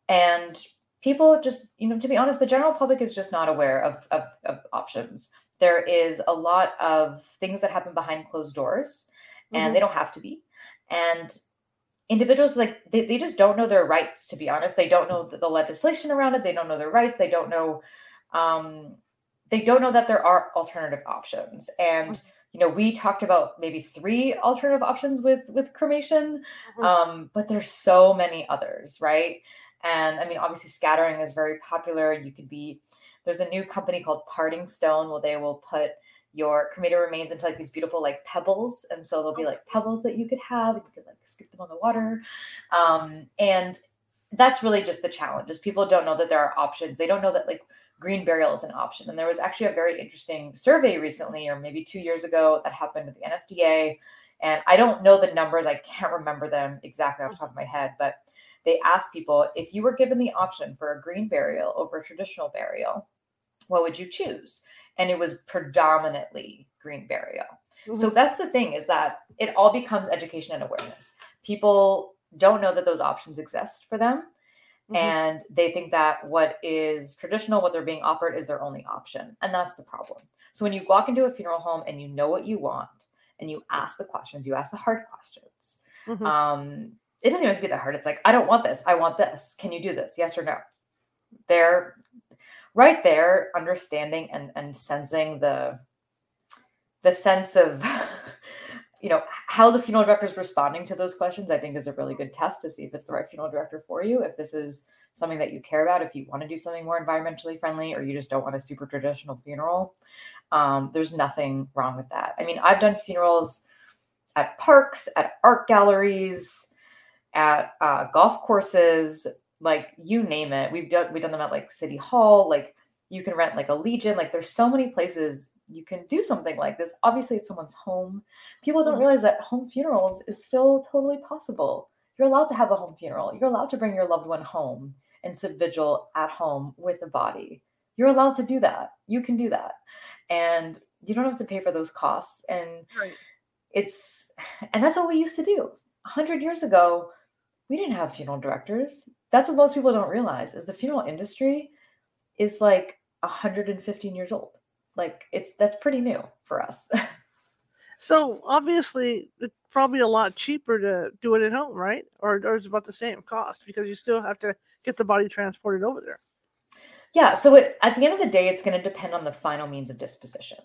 Speaker 2: And people just, you know, to be honest, the general public is just not aware of, of, of options. There is a lot of things that happen behind closed doors, and
Speaker 1: Mhm.
Speaker 2: they don't have to be. And individuals like they, they just don't know their rights to be honest they don't know the, the legislation around it they don't know their rights they don't know um they don't know that there are alternative options and you know we talked about maybe three alternative options with with cremation
Speaker 1: Mhm.
Speaker 2: um but there's so many others right and i mean obviously scattering is very popular. You could be there's a new company called parting stone where they will put your cremated remains into like these beautiful like pebbles. And so there'll be like pebbles that you could have and you could like skip them on the water. Um and that's really just the challenge is people don't know that there are options. They don't know that like green burial is an option. And there was actually a very interesting survey recently or maybe two years ago that happened with the nfda and i don't know the numbers. I can't remember them exactly off the top of my head but they asked people if you were given the option for a green burial over a traditional burial what would you choose? And it was predominantly green burial. So that's the thing is that it all becomes education and awareness. People don't know that those options exist for them
Speaker 1: Mhm.
Speaker 2: and they think that what is traditional what they're being offered is their only option and that's the problem. So when you walk into a funeral home and you know what you want and you ask the questions you ask the hard questions
Speaker 1: Mhm.
Speaker 2: um it doesn't even have to be that hard. It's like i don't want this. I want this. Can you do this? Yes or no? They're right there understanding and and sensing the the sense of you know how the funeral director is responding to those questions i think is a really good test to see if it's the right funeral director for you if this is something that you care about if you want to do something more environmentally friendly or you just don't want a super traditional funeral. Um, there's nothing wrong with that. I mean i've done funerals at parks at art galleries at uh, golf courses like you name it. We've done we've done them at like city hall like you can rent like a legion. Like there's so many places you can do something like this. Obviously it's someone's home. People don't
Speaker 1: Mhm.
Speaker 2: realize that home funerals is still totally possible. You're allowed to have a home funeral. You're allowed to bring your loved one home and sit vigil at home with a body. You're allowed to do that. You can do that. And you don't have to pay for those costs. And
Speaker 1: Right.
Speaker 2: it's and that's what we used to do. 100 years ago we didn't have funeral directors that's what most people don't realize is the funeral industry is like 115 years old like it's that's pretty new for us
Speaker 1: So obviously, it's probably a lot cheaper to do it at home, right? Or, or it's about the same cost because you still have to get the body transported over there.
Speaker 2: Yeah. So it, at the end of the day, it's going to depend on the final means of disposition.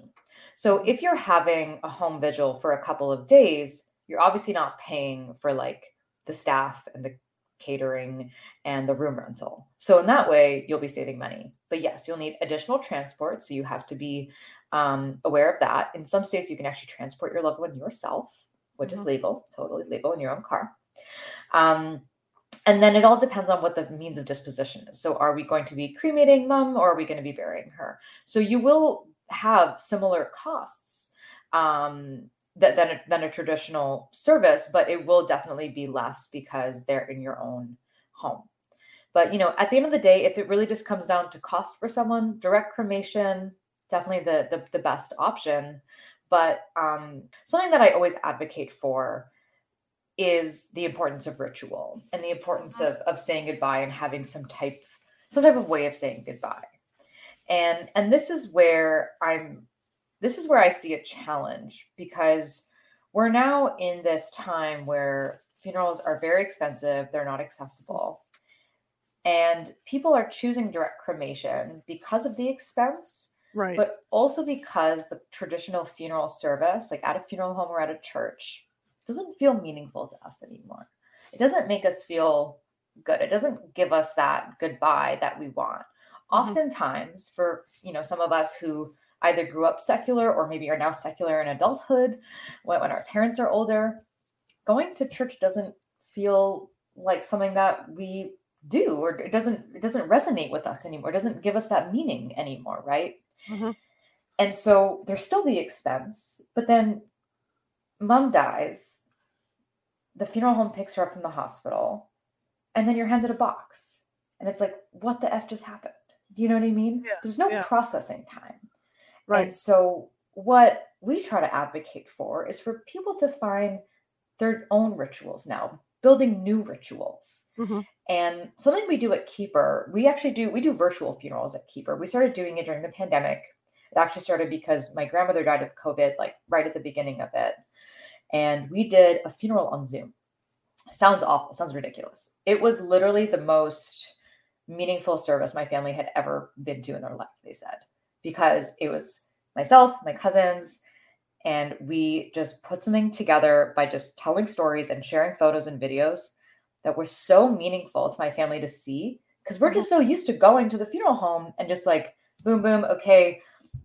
Speaker 2: So if you're having a home vigil for a couple of days, you're obviously not paying for like the staff and the catering and the room rental. So in that way, you'll be saving money. But yes, you'll need additional transport. So you have to be um, aware of that. In some states, you can actually transport your loved one yourself, which mm-hmm. is legal, totally legal in your own car. Um, and then it all depends on what the means of disposition is. So are we going to be cremating mom or are we going to be burying her? So you will have similar costs um, that, than, a, than a traditional service, but it will definitely be less because they're in your own home. But you know, at the end of the day, if it really just comes down to cost for someone, direct cremation definitely the the, the best option. But um, something that I always advocate for is the importance of ritual and the importance of of saying goodbye and having some type some type of way of saying goodbye. And and this is where I'm this is where I see a challenge because we're now in this time where funerals are very expensive, they're not accessible. And people are choosing direct cremation because of the expense,
Speaker 1: right?
Speaker 2: But also because the traditional funeral service, like at a funeral home or at a church, doesn't feel meaningful to us anymore. It doesn't make us feel good. It doesn't give us that goodbye that we want. Mm-hmm. Oftentimes, for you know, some of us who either grew up secular or maybe are now secular in adulthood when, when our parents are older. Going to church doesn't feel like something that we do or it doesn't it doesn't resonate with us anymore. It doesn't give us that meaning anymore right? Mm-hmm. and so there's still the expense but then mom dies the funeral home picks her up from the hospital and then you're handed a box. And it's like what the f just happened? Do you know what i mean?
Speaker 1: Yeah,
Speaker 2: there's no
Speaker 1: yeah.
Speaker 2: processing time
Speaker 1: Right.
Speaker 2: And so what we try to advocate for is for people to find their own rituals now, building new rituals. Mm-hmm. And something we do at Keeper, we actually do we do virtual funerals at Keeper. We started doing it during the pandemic. It actually started because my grandmother died of COVID, like right at the beginning of it. And we did a funeral on Zoom. Sounds awful, sounds ridiculous. It was literally the most meaningful service my family had ever been to in their life, they said because it was myself, my cousins, and we just put something together by just telling stories and sharing photos and videos that were so meaningful to my family to see because we're just mm-hmm. so used to going to the funeral home and just like boom boom okay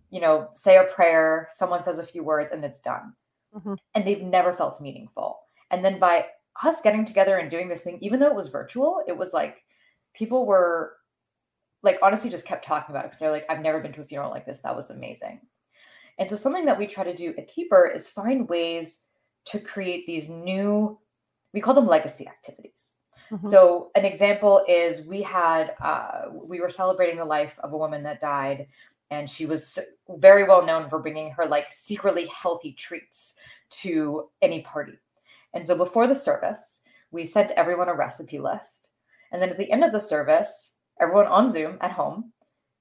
Speaker 2: you know say a prayer someone says a few words and it's done mm-hmm. and they've never felt meaningful and then by us getting together and doing this thing even though it was virtual it was like people were like honestly just kept talking about it because they're like, I've never been to a funeral like this. That was amazing. And so something that we try to do at Keeper is find ways to create these new, we call them legacy activities. Mm-hmm. So an example is we had uh, we were celebrating the life of a woman that died, and she was very well known for bringing her like secretly healthy treats to any party. And so before the service, we sent everyone a recipe list, and then at the end of the service, everyone on Zoom at home.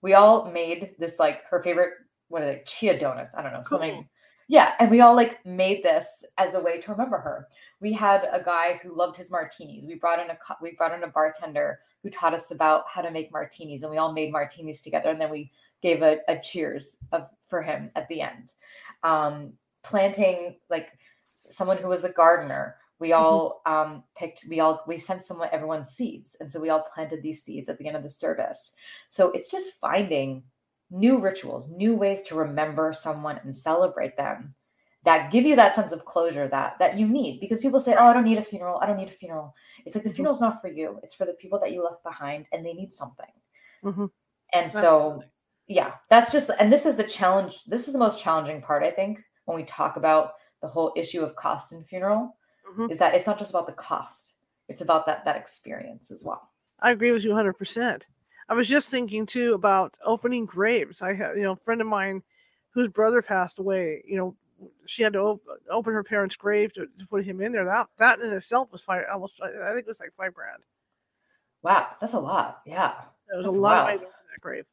Speaker 2: We all made this like her favorite what are they chia donuts? I don't know cool. something. Yeah, and we all like made this as a way to remember her. We had a guy who loved his martinis. We brought in a we brought in a bartender who taught us about how to make martinis, and we all made martinis together. And then we gave a, a cheers of, for him at the end. Um, planting like someone who was a gardener we mm-hmm. all um, picked we all we sent someone everyone seeds and so we all planted these seeds at the end of the service so it's just finding new rituals new ways to remember someone and celebrate them that give you that sense of closure that that you need because people say oh i don't need a funeral i don't need a funeral it's like the mm-hmm. funeral's not for you it's for the people that you left behind and they need something mm-hmm. and so yeah that's just and this is the challenge this is the most challenging part i think when we talk about the whole issue of cost and funeral mm-hmm. is that it's not just about the cost it's about that that experience as well
Speaker 1: i agree with you 100% i was just thinking too about opening graves i have you know a friend of mine whose brother passed away you know she had to op- open her parents grave to, to, put him in there that that in itself was five almost i think it was like five grand
Speaker 2: wow that's a lot yeah
Speaker 1: it was that's a lot wild. of money that grave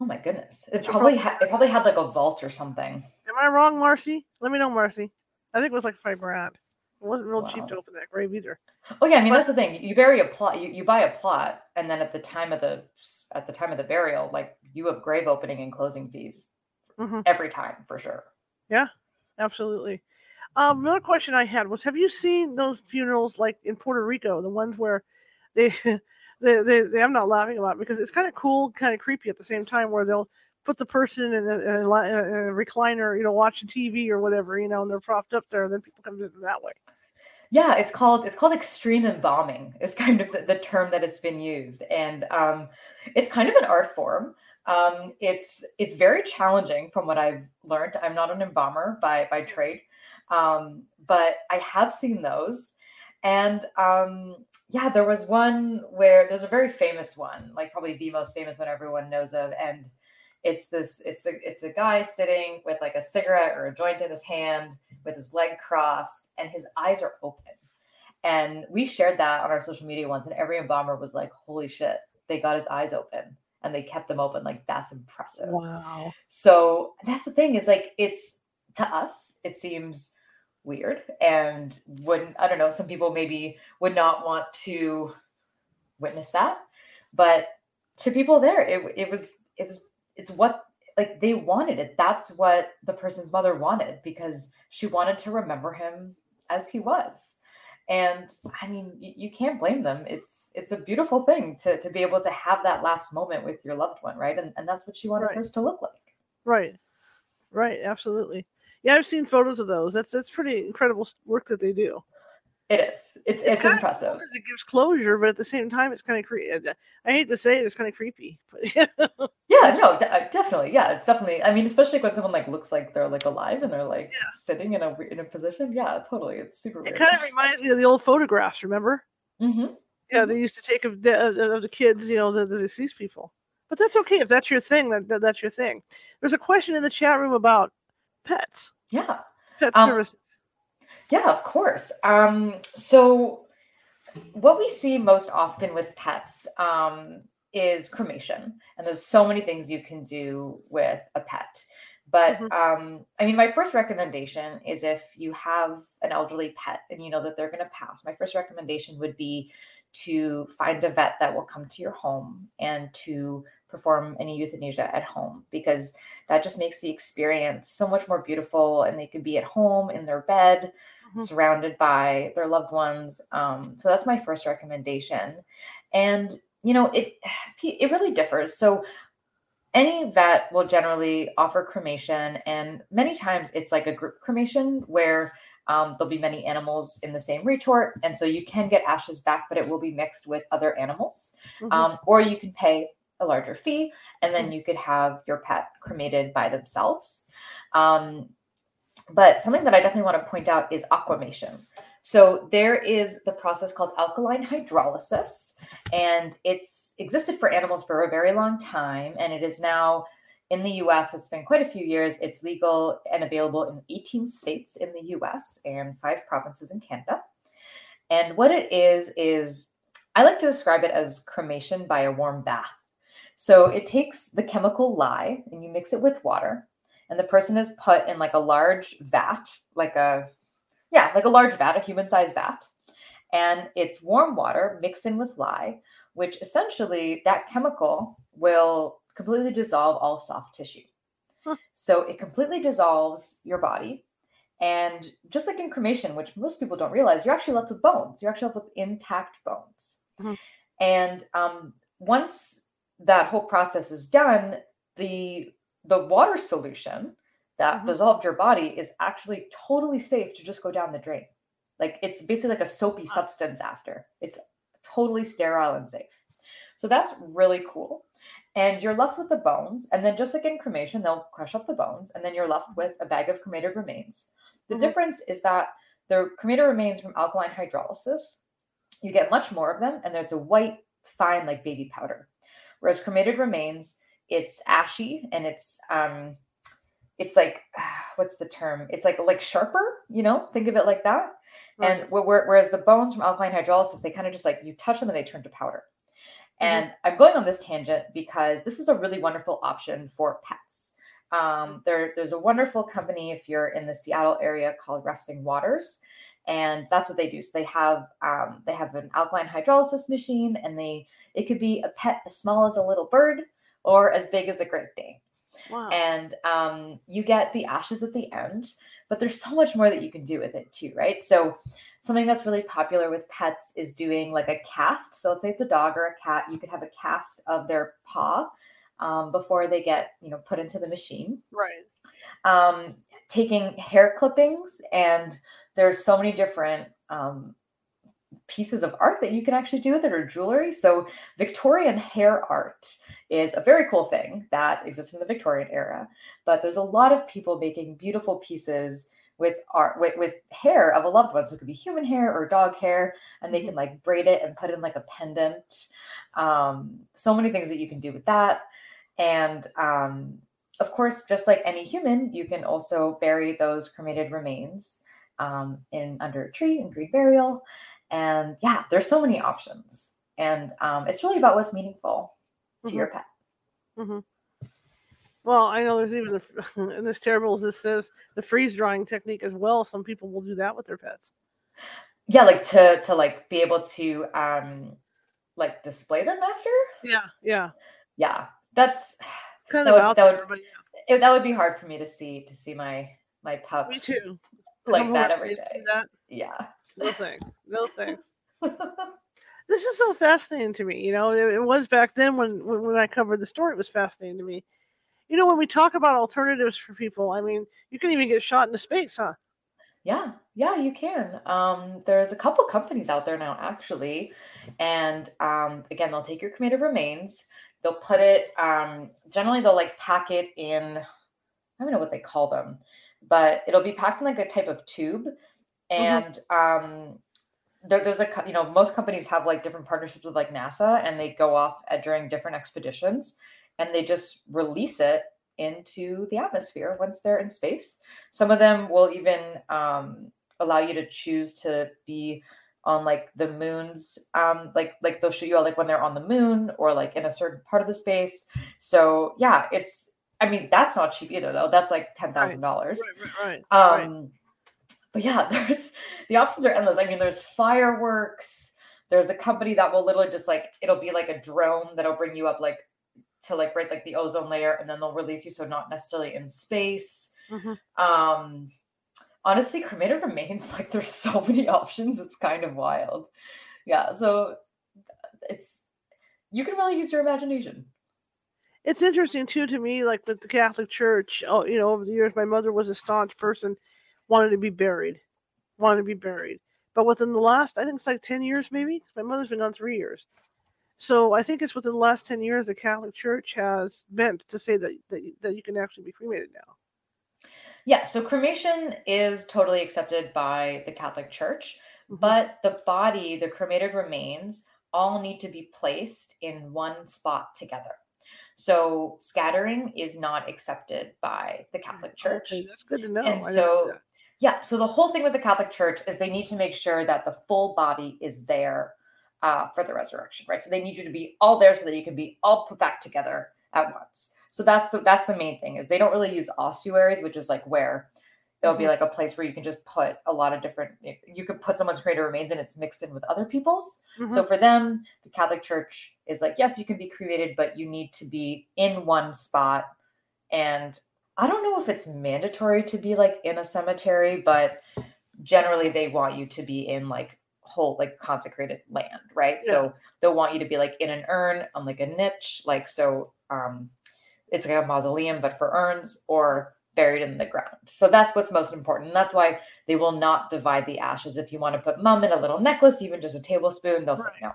Speaker 2: Oh my goodness! It probably had it probably had like a vault or something.
Speaker 1: Am I wrong, Marcy? Let me know, Marcy. I think it was like five grand. It wasn't real
Speaker 2: Wow.
Speaker 1: cheap to open that grave either.
Speaker 2: Oh yeah, I mean
Speaker 1: But-
Speaker 2: that's the thing. You bury a plot. You, you buy a plot, and then at the time of the at the time of the burial, like you have grave opening and closing fees
Speaker 1: hmm
Speaker 2: every time for sure.
Speaker 1: Yeah, absolutely. Um, another question I had was: Have you seen those funerals like in Puerto Rico, the ones where they, they, they, they I'm not laughing about it because it's kind of cool, kind of creepy at the same time, where they'll put the person in a, in a, in a recliner, you know, watching TV or whatever, you know, and they're propped up there, and then people come in that way.
Speaker 2: Yeah, it's called it's called extreme embalming is kind of the, the term that it's been used, and um, it's kind of an art form. Um, it's it's very challenging from what I've learned. I'm not an embalmer by by trade, um, but I have seen those, and um, yeah, there was one where there's a very famous one, like probably the most famous one everyone knows of, and it's this it's a it's a guy sitting with like a cigarette or a joint in his hand with his leg crossed and his eyes are open. And we shared that on our social media once, and every embalmer was like, "Holy shit, they got his eyes open and they kept them open. Like that's impressive."
Speaker 1: Wow.
Speaker 2: So that's the thing is like it's to us it seems weird and wouldn't I don't know some people maybe would not want to witness that, but to people there it it was it was it's what like they wanted it. That's what the person's mother wanted because she wanted to remember him as he was. And I mean, you, you can't blame them. It's it's a beautiful thing to to be able to have that last moment with your loved one, right? And and that's what she wanted
Speaker 1: Right.
Speaker 2: hers to look like.
Speaker 1: Right. Right. Absolutely. Yeah, I've seen photos of those. That's that's pretty incredible work that they do.
Speaker 2: It is. It's
Speaker 1: It's
Speaker 2: it's, impressive.
Speaker 1: Because it gives closure, but at the same time, it's kind of creepy. I hate to say it, it's kind of creepy. But yeah,
Speaker 2: Yeah, no, de- uh, definitely. Yeah, it's definitely. I mean, especially when someone like looks like they're like alive and they're like
Speaker 1: Yeah.
Speaker 2: sitting in a in a position. Yeah, totally. It's super
Speaker 1: it
Speaker 2: weird.
Speaker 1: kind of reminds me of the old photographs. Remember?
Speaker 2: Mm-hmm.
Speaker 1: Yeah, they used to take of the, of the kids, you know, the, the deceased people. But that's okay if that's your thing. That, that that's your thing. There's a question in the chat room about pets,
Speaker 2: Yeah.
Speaker 1: pet
Speaker 2: Um,
Speaker 1: services.
Speaker 2: Yeah, of course. Um, so what we see most often with pets um, is cremation, and there's so many things you can do with a pet. But
Speaker 1: Mhm.
Speaker 2: um, I mean, my first recommendation is if you have an elderly pet and you know that they're going to pass, my first recommendation would be to find a vet that will come to your home and to perform any euthanasia at home because that just makes the experience so much more beautiful and they could be at home in their bed
Speaker 1: Mhm.
Speaker 2: surrounded by their loved ones um, so that's my first recommendation. And you know it it really differs. So any vet will generally offer cremation and many times it's like a group cremation where um, there'll be many animals in the same retort and so you can get ashes back but it will be mixed with other animals.
Speaker 1: Mhm.
Speaker 2: um, or you can pay a larger fee and then you could have your pet cremated by themselves. Um, but something that i definitely want to point out is aquamation. So there is the process called alkaline hydrolysis and it's existed for animals for a very long time and it is now in the US it's been quite a few years it's legal and available in 18 states in the US and five provinces in Canada. And what it is is I like to describe it as cremation by a warm bath. So it takes the chemical lye and you mix it with water and the person is put in like a large vat like a yeah like a large vat a human sized vat. And it's warm water mixed in with lye which essentially that chemical will completely dissolve all soft tissue.
Speaker 1: Huh.
Speaker 2: so it completely dissolves your body. And just like in cremation which most people don't realize you're actually left with bones. You're actually left with intact bones.
Speaker 1: Mhm.
Speaker 2: and um, once that whole process is done the the water solution that
Speaker 1: Mhm.
Speaker 2: dissolved your body is actually totally safe to just go down the drain. Like it's basically like a soapy substance after. It's totally sterile and safe. So that's really cool. And you're left with the bones and then just like in cremation they'll crush up the bones and then you're left with a bag of cremated remains. The
Speaker 1: Mhm.
Speaker 2: difference is that the cremated remains from alkaline hydrolysis you get much more of them and it's a white fine like baby powder. Whereas cremated remains it's ashy and it's um it's like what's the term it's like like sharper you know think of it like that
Speaker 1: Right.
Speaker 2: and wh- wh- whereas the bones from alkaline hydrolysis they kind of just like you touch them and they turn to powder And I'm going on this tangent because this is a really wonderful option for pets. Um, there, there's a wonderful company if you're in the Seattle area called Resting Waters, and that's what they do. So they have um, they have an alkaline hydrolysis machine, and they it could be a pet as small as a little bird or as big as a Great Dane.
Speaker 1: Wow.
Speaker 2: And um, you get the ashes at the end, but there's so much more that you can do with it too, right? So something that's really popular with pets is doing like a cast. So let's say it's a dog or a cat, you could have a cast of their paw um, before they get you know put into the machine.
Speaker 1: right.
Speaker 2: Um, taking hair clippings and there's so many different um, pieces of art that you can actually do with it or jewelry. So Victorian hair art is a very cool thing that exists in the Victorian era. But there's a lot of people making beautiful pieces with art with, with hair of a loved one. So it could be human hair or dog hair, and they can like braid it and put in like a pendant. Um, so many things that you can do with that. And um, of course, just like any human, you can also bury those cremated remains um, in under a tree in green burial. And yeah, there's so many options. And um, it's really about what's meaningful to
Speaker 1: Mhm.
Speaker 2: your pet.
Speaker 1: Well, I know there's even the, and as terrible as this is, the freeze drying technique as well. Some people will do that with their pets.
Speaker 2: Yeah, like to to like be able to um like display them after.
Speaker 1: Yeah, yeah.
Speaker 2: Yeah, that's
Speaker 1: It's kind
Speaker 2: That
Speaker 1: of
Speaker 2: would-
Speaker 1: out
Speaker 2: that
Speaker 1: there,
Speaker 2: would-
Speaker 1: but
Speaker 2: it, that would be hard for me to see to see my my pup
Speaker 1: me too.
Speaker 2: like
Speaker 1: Come
Speaker 2: that
Speaker 1: over
Speaker 2: every
Speaker 1: see. That?
Speaker 2: Yeah.
Speaker 1: No thanks. No thanks. this is so fascinating to me. You know, it, it was back then when, when when I covered the story. It was fascinating to me. You know, when we talk about alternatives for people, I mean, you can even get shot in the space, huh?
Speaker 2: Yeah, yeah, you can. Um, there's a couple companies out there now, actually, and um, again, they'll take your cremated remains. They'll put it. Um, generally, they'll like pack it in. I don't know what they call them, but it'll be packed in like a type of tube, and um, there, there's a you know most companies have like different partnerships with like NASA, and they go off at, during different expeditions, and they just release it into the atmosphere once they're in space. Some of them will even um, allow you to choose to be on like the moon's um like like they'll show you all like when they're on the moon or like in a certain part of the space so yeah it's i mean that's not cheap either though that's like ten thousand dollars
Speaker 1: Right, right, right.
Speaker 2: um
Speaker 1: right.
Speaker 2: But yeah there's the options are endless i mean there's fireworks there's a company that will literally just like it'll be like a drone that'll bring you up like to like break like the ozone layer and then they'll release you so not necessarily in space
Speaker 1: Mhm.
Speaker 2: um honestly cremated remains like there's so many options it's kind of wild yeah so it's you can really use your imagination
Speaker 1: It's interesting too to me, like with the Catholic Church. Oh, you know, over the years, my mother was a staunch person, wanted to be buried, wanted to be buried. But within the last, I think it's like ten years, maybe. My mother's been gone three years, so I think it's within the last ten years the Catholic Church has bent to say that that, you- that you can actually be cremated now.
Speaker 2: yeah so cremation is totally accepted by the catholic church
Speaker 1: Mhm.
Speaker 2: but the body the cremated remains all need to be placed in one spot together so scattering is not accepted by the catholic church
Speaker 1: Okay, that's good to know.
Speaker 2: and
Speaker 1: I
Speaker 2: so. Yeah so the whole thing with the catholic church is they need to make sure that the full body is there uh, for the resurrection right so they need you to be all there so that you can be all put back together at once so that's the that's the main thing is they don't really use ossuaries which is like where there'll be
Speaker 1: Mhm.
Speaker 2: like a place where you can just put a lot of different you could put someone's cremated remains and it's mixed in with other people's so
Speaker 1: Mhm.
Speaker 2: for them the catholic church is like yes you can be cremated but you need to be in one spot and i don't know if it's mandatory to be like in a cemetery but generally they want you to be in like whole like consecrated land right? So they'll want you to be like in an urn on like a niche like so um it's like a mausoleum but for urns or buried in the ground. So that's what's most important. That's why they will not divide the ashes. If you want to put mum in a little necklace even just a tablespoon they'll say no.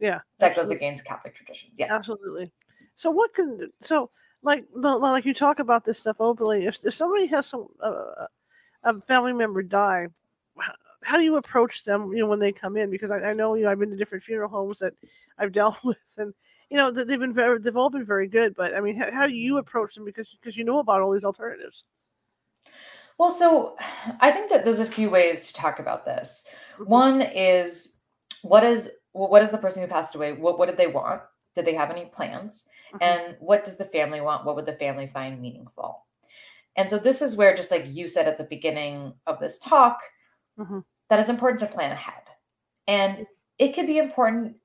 Speaker 1: Yeah,
Speaker 2: that goes against catholic traditions yeah.
Speaker 1: Absolutely. So what can so like like you talk about this stuff openly? If if somebody has some uh, a family member die, how do you approach them? You know when they come in because I, I know you know I've been to different funeral homes that I've dealt with and you know that they've been very they've all been very good. But I mean, how, how do you approach them because because you know about all these alternatives?
Speaker 2: Well, so I think that there's a few ways to talk about this.
Speaker 1: Mhm.
Speaker 2: One is what is what is the person who passed away? What what did they want? Did they have any plans?
Speaker 1: Mhm.
Speaker 2: And what does the family want? What would the family find meaningful? And so this is where, just like you said at the beginning of this talk,
Speaker 1: Mhm.
Speaker 2: that it's important to plan ahead. And it could be important.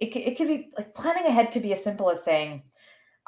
Speaker 2: It could, it could be like planning ahead could be as simple as saying,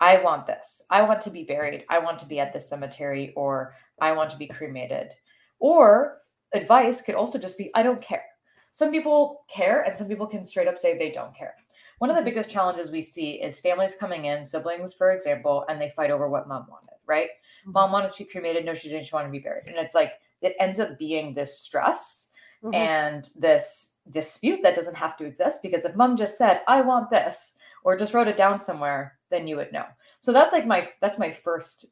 Speaker 2: I want this. I want to be buried. I want to be at this cemetery, or I want to be cremated. Or advice could also just be, I don't care. Some people care, and some people can straight up say they don't care. One of the biggest challenges we see is families coming in, siblings, for example, and they fight over what mom wanted, right?
Speaker 1: Mhm.
Speaker 2: Mom wanted to be cremated. No, she didn't. She wanted to be buried. And it's like, it ends up being this stress
Speaker 1: Mhm.
Speaker 2: and this dispute that doesn't have to exist because if mom just said i want this or just wrote it down somewhere then you would know so that's like my that's my first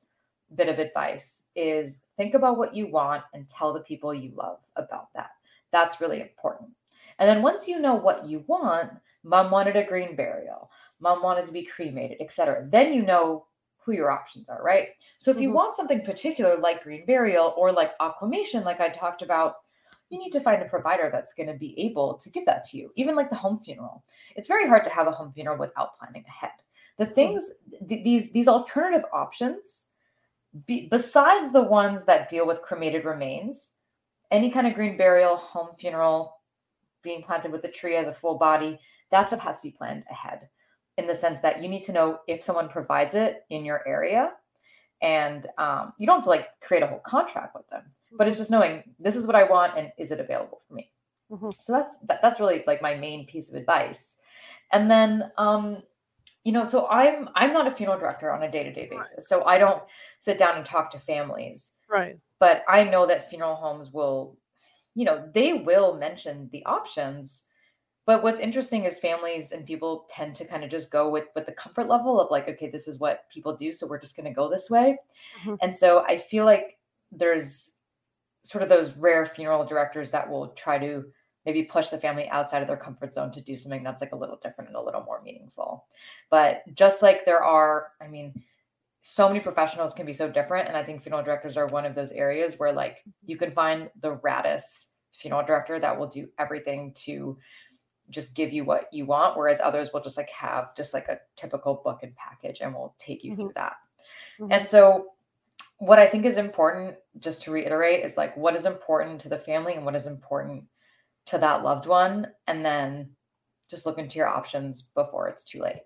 Speaker 2: bit of advice is think about what you want and tell the people you love about that that's really important and then once you know what you want mom wanted a green burial. Mom wanted to be cremated etc then you know who your options are right? So if you
Speaker 1: Mhm.
Speaker 2: want something particular like green burial or like aquamation like i talked about you need to find a provider that's going to be able to give that to you even like the home funeral. It's very hard to have a home funeral without planning ahead. The things th- these these alternative options be, besides the ones that deal with cremated remains any kind of green burial home funeral being planted with the tree as a full body that stuff has to be planned ahead in the sense that you need to know if someone provides it in your area and um, you don't have to like create a whole contract with them but it's just knowing this is what i want and is it available for me
Speaker 1: Mhm.
Speaker 2: so that's that, that's really like my main piece of advice and then um you know so i'm i'm not a funeral director on a day-to-day
Speaker 1: Right.
Speaker 2: basis so i don't sit down and talk to families
Speaker 1: Right.
Speaker 2: but I know that funeral homes will, you know, they will mention the options. But what's interesting is families and people tend to kind of just go with with the comfort level of like, okay, this is what people do, so we're just going to go this way.
Speaker 1: Mhm.
Speaker 2: And so I feel like there's sort of those rare funeral directors that will try to maybe push the family outside of their comfort zone to do something that's like a little different and a little more meaningful. But just like there are, I mean, so many professionals can be so different. And I think funeral directors are one of those areas where like you can find the raddest funeral director that will do everything to just give you what you want. Whereas others will just like have just like a typical book and package and will take you
Speaker 1: Mhm.
Speaker 2: through that.
Speaker 1: Mhm.
Speaker 2: And so what I think is important, just to reiterate, is like what is important to the family and what is important to that loved one. And then just look into your options before it's too late.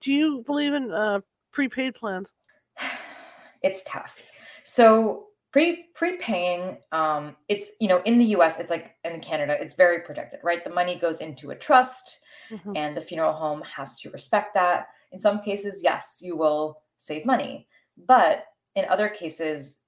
Speaker 1: Do you believe in uh, prepaid plans?
Speaker 2: it's tough. So pre prepaying, um, it's you know in the U.S. it's like in Canada it's very protected, right? The money goes into a trust,
Speaker 1: Mhm.
Speaker 2: and the funeral home has to respect that. In some cases, yes, you will save money, but in other cases,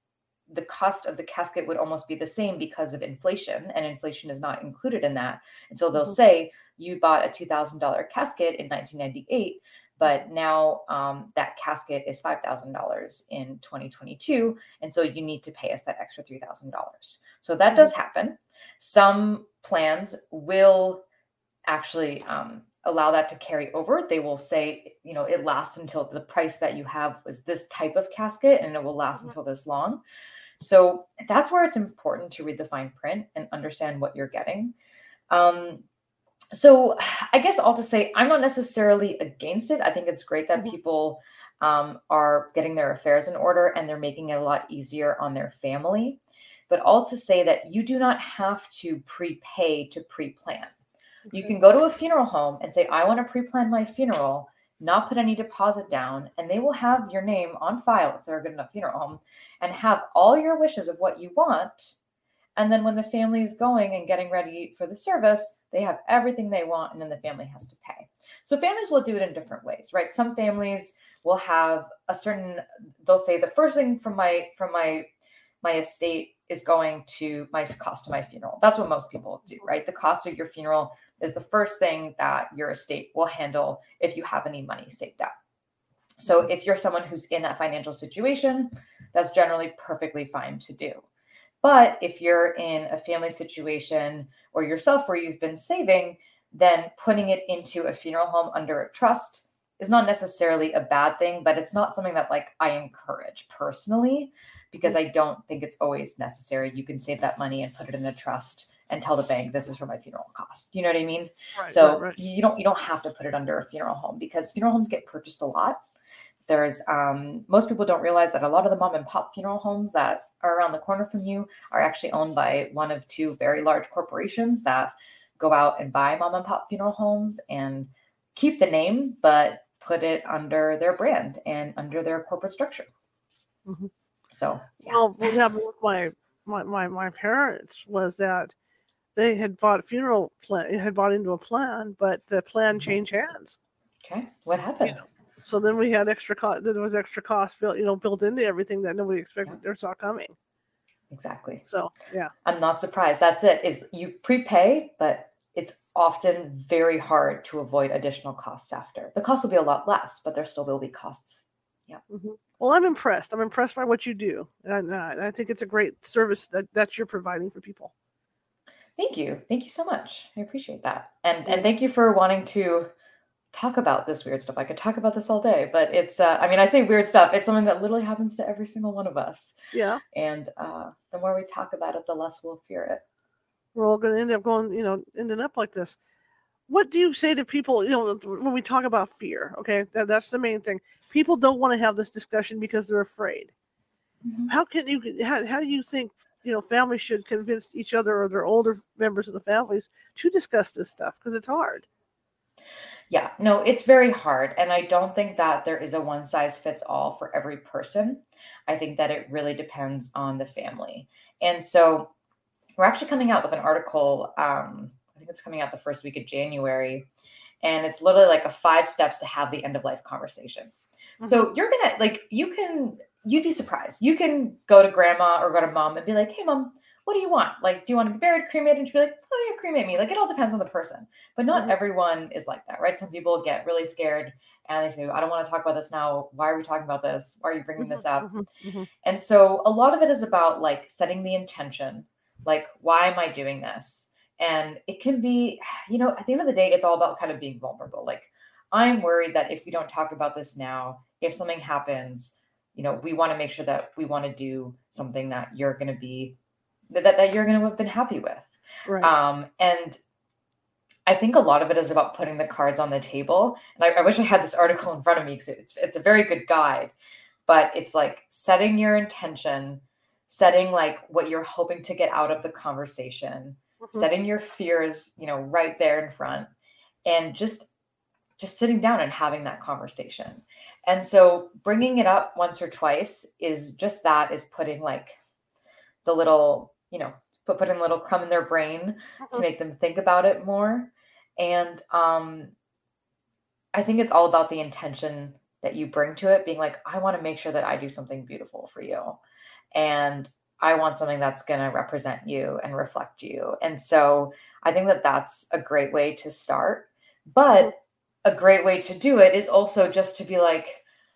Speaker 2: the cost of the casket would almost be the same because of inflation, and inflation is not included in that. And so they'll
Speaker 1: Mhm.
Speaker 2: say you bought a two thousand dollar casket in 1998, but now um, that casket is five thousand dollars in 2022, and so you need to pay us that extra three thousand dollars. So that does happen. Some plans will actually um, allow that to carry over. They will say, you know, it lasts until the price that you have is this type of casket, and it will last
Speaker 1: Mhm.
Speaker 2: until this long. So that's where it's important to read the fine print and understand what you're getting. Um, so I guess all to say, I'm not necessarily against it. I think it's great that
Speaker 1: Mhm.
Speaker 2: people um, are getting their affairs in order and they're making it a lot easier on their family. But all to say that you do not have to prepay to pre-plan. You can go to a funeral home and say, I want to pre-plan my funeral, not put any deposit down, and they will have your name on file if they're a good enough funeral home and have all your wishes of what you want. And then when the family is going and getting ready for the service, they have everything they want, and then the family has to pay. So families will do it in different ways, right? Some families will have a certain, they'll say the first thing from my from my my estate is going to my cost of my funeral. That's what most people do, mm-hmm. right? The cost of your funeral is the first thing that your estate will handle if you have any money saved up. So mm-hmm. if you're someone who's in that financial situation, that's generally perfectly fine to do. But if you're in a family situation or yourself where you've been saving, then putting it into a funeral home under a trust is not necessarily a bad thing, but it's not something that like I encourage personally because I don't think it's always necessary. You can save that money and put it in a trust and tell the bank this is for my funeral cost. You know what I mean?
Speaker 1: Right,
Speaker 2: so
Speaker 1: right, right.
Speaker 2: you don't you don't have to put it under a funeral home because funeral homes get purchased a lot. There's um, most people don't realize that a lot of the mom and pop funeral homes that are around the corner from you are actually owned by one of two very large corporations that go out and buy mom and pop funeral homes and keep the name, but put it under their brand and under their corporate structure.
Speaker 1: Mhm.
Speaker 2: So yeah.
Speaker 1: Well, what happened with my, my my my parents was that they had bought funeral plan, had bought into a plan, but the plan
Speaker 2: Mhm.
Speaker 1: changed hands.
Speaker 2: okay, what happened?
Speaker 1: So then we had extra cost. There was extra cost built, you know, built into everything that nobody expected or saw coming.
Speaker 2: Exactly.
Speaker 1: So yeah,
Speaker 2: I'm not surprised. That's it. Is you prepay, but it's often very hard to avoid additional costs after. The cost will be a lot less, but there still will be costs.
Speaker 1: Mhm. well, I'm impressed. I'm impressed by what you do, and uh, I think it's a great service that that you're providing for people.
Speaker 2: Thank you. Thank you so much. I appreciate that. And and thank you for wanting to talk about this weird stuff. I could talk about this all day, but it's uh, I mean, I say weird stuff. It's something that literally happens to every single one of us.
Speaker 1: Yeah,
Speaker 2: And uh, the more we talk about it, the less we'll fear it.
Speaker 1: we're all going to end up going, you know, ending up like this. What do you say to people, you know, when we talk about fear? Okay, that, that's the main thing. People don't want to have this discussion because they're afraid. How can you? How, how do you think you know families should convince each other or their older members of the families to discuss this stuff? Because it's hard.
Speaker 2: Yeah, no, it's very hard. And I don't think that there is a one size fits all for every person. I think that it really depends on the family. And so we're actually coming out with an article. Um, I think it's coming out the first week of January. And it's literally like a five steps to have the end of life conversation. So you're going to like, you can, you'd be surprised. You can go to grandma or go to mom and be like, hey, mom, what do you want? Like, do you want to be buried, cremated? And she'd be like, oh, yeah, cremate me. Like, it all depends on the person. But not
Speaker 1: Mhm.
Speaker 2: everyone is like that, right? Some people get really scared and they say, I don't want to talk about this now. Why are we talking about this? Why are you bringing this up?
Speaker 1: Mhm, mhm.
Speaker 2: And so a lot of it is about like setting the intention, like, why am I doing this? And it can be, you know, at the end of the day, it's all about kind of being vulnerable. Like, I'm worried that if we don't talk about this now, if something happens, you know, we want to make sure that we want to do something that you're going to be, that, that you're going to have been happy with.
Speaker 1: Right.
Speaker 2: Um, and I think a lot of it is about putting the cards on the table. And I, I wish I had this article in front of me because it's it's a very good guide. But it's like setting your intention, setting like what you're hoping to get out of the conversation,
Speaker 1: Mhm.
Speaker 2: setting your fears, you know, right there in front, and just just sitting down and having that conversation. And so bringing it up once or twice is just that is putting like the little, you know, put putting a little crumb in their brain to
Speaker 1: Mhm.
Speaker 2: make them think about it more. And um I think it's all about the intention that you bring to it, being like, I want to make sure that I do something beautiful for you. And I want something that's going to represent you and reflect you. And so I think that that's a great way to start. But a great way to do it is also just to be like,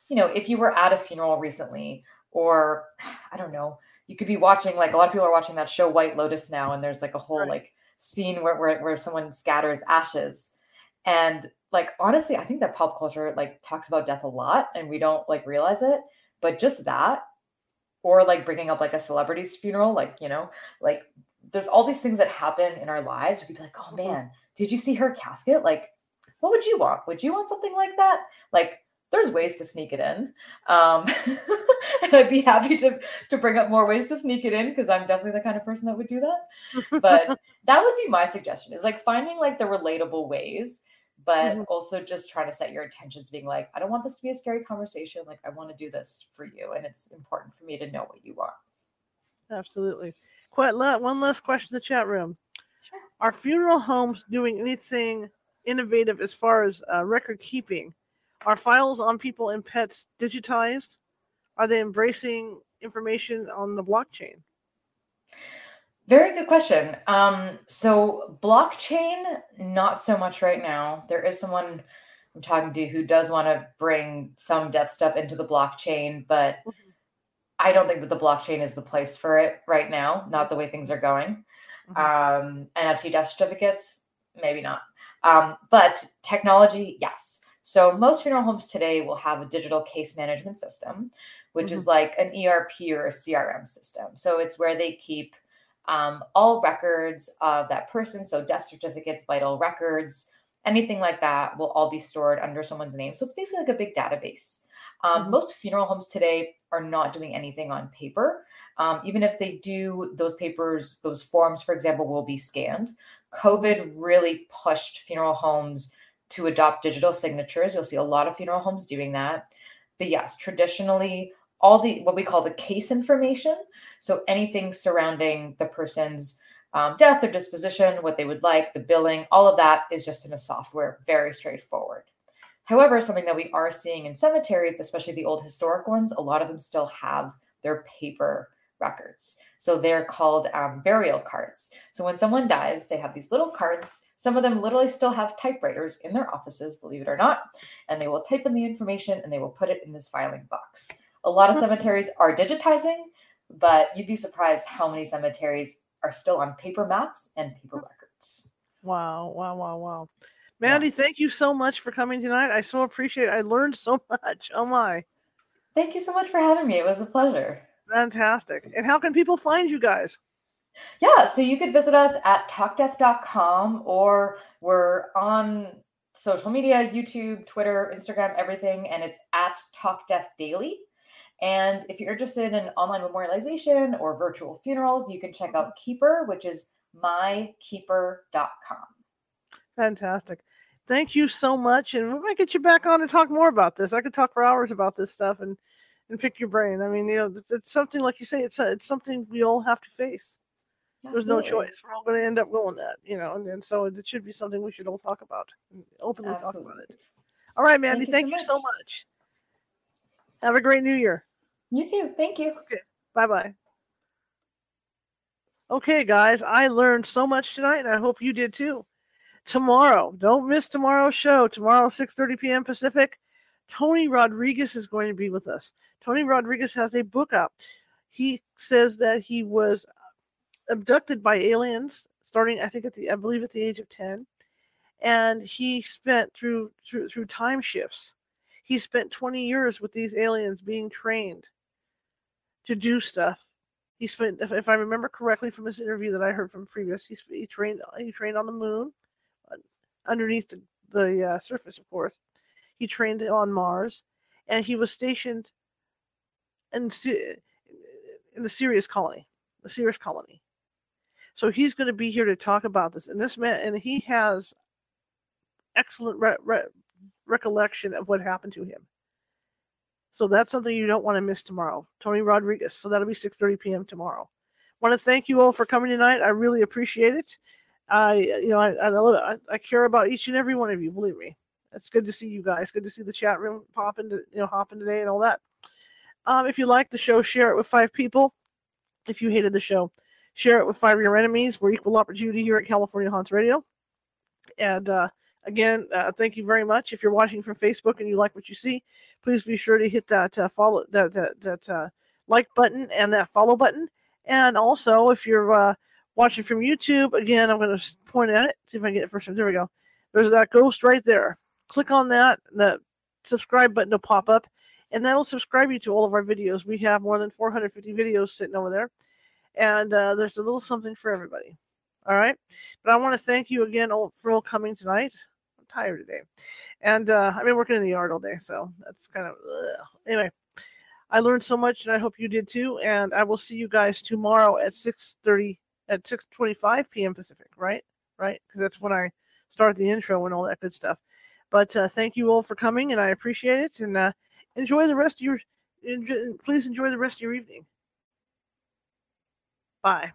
Speaker 2: you know, if you were at a funeral recently, or I don't know, you could be watching like a lot of people are watching that show White Lotus now, and there's like a whole
Speaker 1: Right.
Speaker 2: like scene where, where where someone scatters ashes. And like honestly, I think that pop culture like talks about death a lot and we don't like realize it. But just that, or like bringing up like a celebrity's funeral, like, you know, like there's all these things that happen in our lives. We'd be like, oh
Speaker 1: Mhm.
Speaker 2: man, did you see her casket? Like, what would you want? Would you want something like that? Like, there's ways to sneak it in. Um, and I'd be happy to to bring up more ways to sneak it in because I'm definitely the kind of person that would do that. But that would be my suggestion is like finding like the relatable ways, but
Speaker 1: Mhm.
Speaker 2: also just trying to set your intentions, being like, I don't want this to be a scary conversation. Like, I want to do this for you. And it's important for me to know what you want.
Speaker 1: Absolutely. Quite la- one last question in the chat room.
Speaker 2: Sure.
Speaker 1: Are funeral homes doing anything innovative as far as uh, record keeping? Are files on people and pets digitized? Are they embracing information on the blockchain?
Speaker 2: Very good question. Um, so blockchain, not so much right now. There is someone I'm talking to who does want to bring some death stuff into the blockchain, but
Speaker 1: Mhm.
Speaker 2: I don't think that the blockchain is the place for it right now, not the way things are going.
Speaker 1: Mhm.
Speaker 2: Um, NFT death certificates, maybe not. Um, but technology, yes. So most funeral homes today will have a digital case management system, which is like an ERP or a CRM system. So it's where they keep um, all records of that person, so death certificates, vital records, anything like that, will all be stored under someone's name. So it's basically like a big database. Um, mm-hmm. Most funeral homes today are not doing anything on paper. Um, even if they do, those papers, those forms, for example, will be scanned. COVID really pushed funeral homes to adopt digital signatures. You'll see a lot of funeral homes doing that. But yes, traditionally, all the what we call the case information, so anything surrounding the person's um, death or disposition, what they would like, the billing, all of that is just in a software, very straightforward. However, something that we are seeing in cemeteries, especially the old historic ones, a lot of them still have their paper records. So they're called um, burial cards. So when someone dies, they have these little cards. Some of them literally still have typewriters in their offices, believe it or not, and they will type in the information and they will put it in this filing box. A lot of cemeteries are digitizing, but you'd be surprised how many cemeteries are still on paper maps and paper records.
Speaker 1: Wow, wow, wow, wow. Mandy, yeah. thank you so much for coming tonight. I so appreciate it. I learned so much. Oh my.
Speaker 2: Thank you so much for having me. It was a pleasure.
Speaker 1: Fantastic. And how can people find you guys?
Speaker 2: Yeah, so you could visit us at talkdeath.com or we're on social media, YouTube, Twitter, Instagram, everything, and it's at Talk Death Daily. And if you're interested in online memorialization or virtual funerals, you can check out Keeper, which is mykeeper.com.
Speaker 1: Fantastic. Thank you so much. And we might get you back on to talk more about this. I could talk for hours about this stuff and and pick your brain. I mean, you know, it's, it's something like you say, it's a, it's something we all have to face. Absolutely. There's no choice. We're all going to end up going that, you know, and, and so it should be something we should all talk about, openly Absolutely. talk about it. All right, Mandy. Thank, you, thank so, you much. so much. Have a great New Year.
Speaker 2: You too. Thank you.
Speaker 1: Okay. Bye bye. Okay, guys, I learned so much tonight, and I hope you did too. Tomorrow, don't miss tomorrow's show. Tomorrow, 6:30 p.m. Pacific. Tony Rodriguez is going to be with us. Tony Rodriguez has a book out. He says that he was abducted by aliens starting, I think, at the I believe at the age of 10, and he spent through through through time shifts. He spent 20 years with these aliens being trained to do stuff. He spent, if, if I remember correctly from his interview that I heard from previous, he, he trained he trained on the moon, uh, underneath the, the uh, surface, of course he trained on Mars, and he was stationed in, uh, in the Sirius colony, the Sirius colony. So he's going to be here to talk about this. And this man, and he has excellent re- re- recollection of what happened to him. So that's something you don't want to miss tomorrow. Tony Rodriguez. So that'll be 6:30 p.m. tomorrow. Want to thank you all for coming tonight. I really appreciate it. I, you know, I, I love it. I, I care about each and every one of you. Believe me. It's good to see you guys. Good to see the chat room popping, to, you know, hopping today and all that. Um, if you like the show, share it with five people. If you hated the show, share it with five of your enemies. We're equal opportunity here at California Haunts Radio. And uh, again, uh, thank you very much. If you're watching from Facebook and you like what you see, please be sure to hit that uh, follow that that, that uh, like button and that follow button. And also, if you're uh, watching from YouTube, again, I'm going to point at it. See if I can get it first. time. There we go. There's that ghost right there click on that. The subscribe button will pop up, and that'll subscribe you to all of our videos. We have more than 450 videos sitting over there, and uh, there's a little something for everybody. All right, but I want to thank you again for all coming tonight. I'm tired today, and uh, I've been working in the yard all day, so that's kind of ugh. anyway. I learned so much, and I hope you did too. And I will see you guys tomorrow at 6:30 at 6:25 p.m. Pacific. Right, right, because that's when I start the intro and all that good stuff. But uh, thank you all for coming, and I appreciate it. And uh, enjoy the rest of your. Enjoy, please enjoy the rest of your evening. Bye.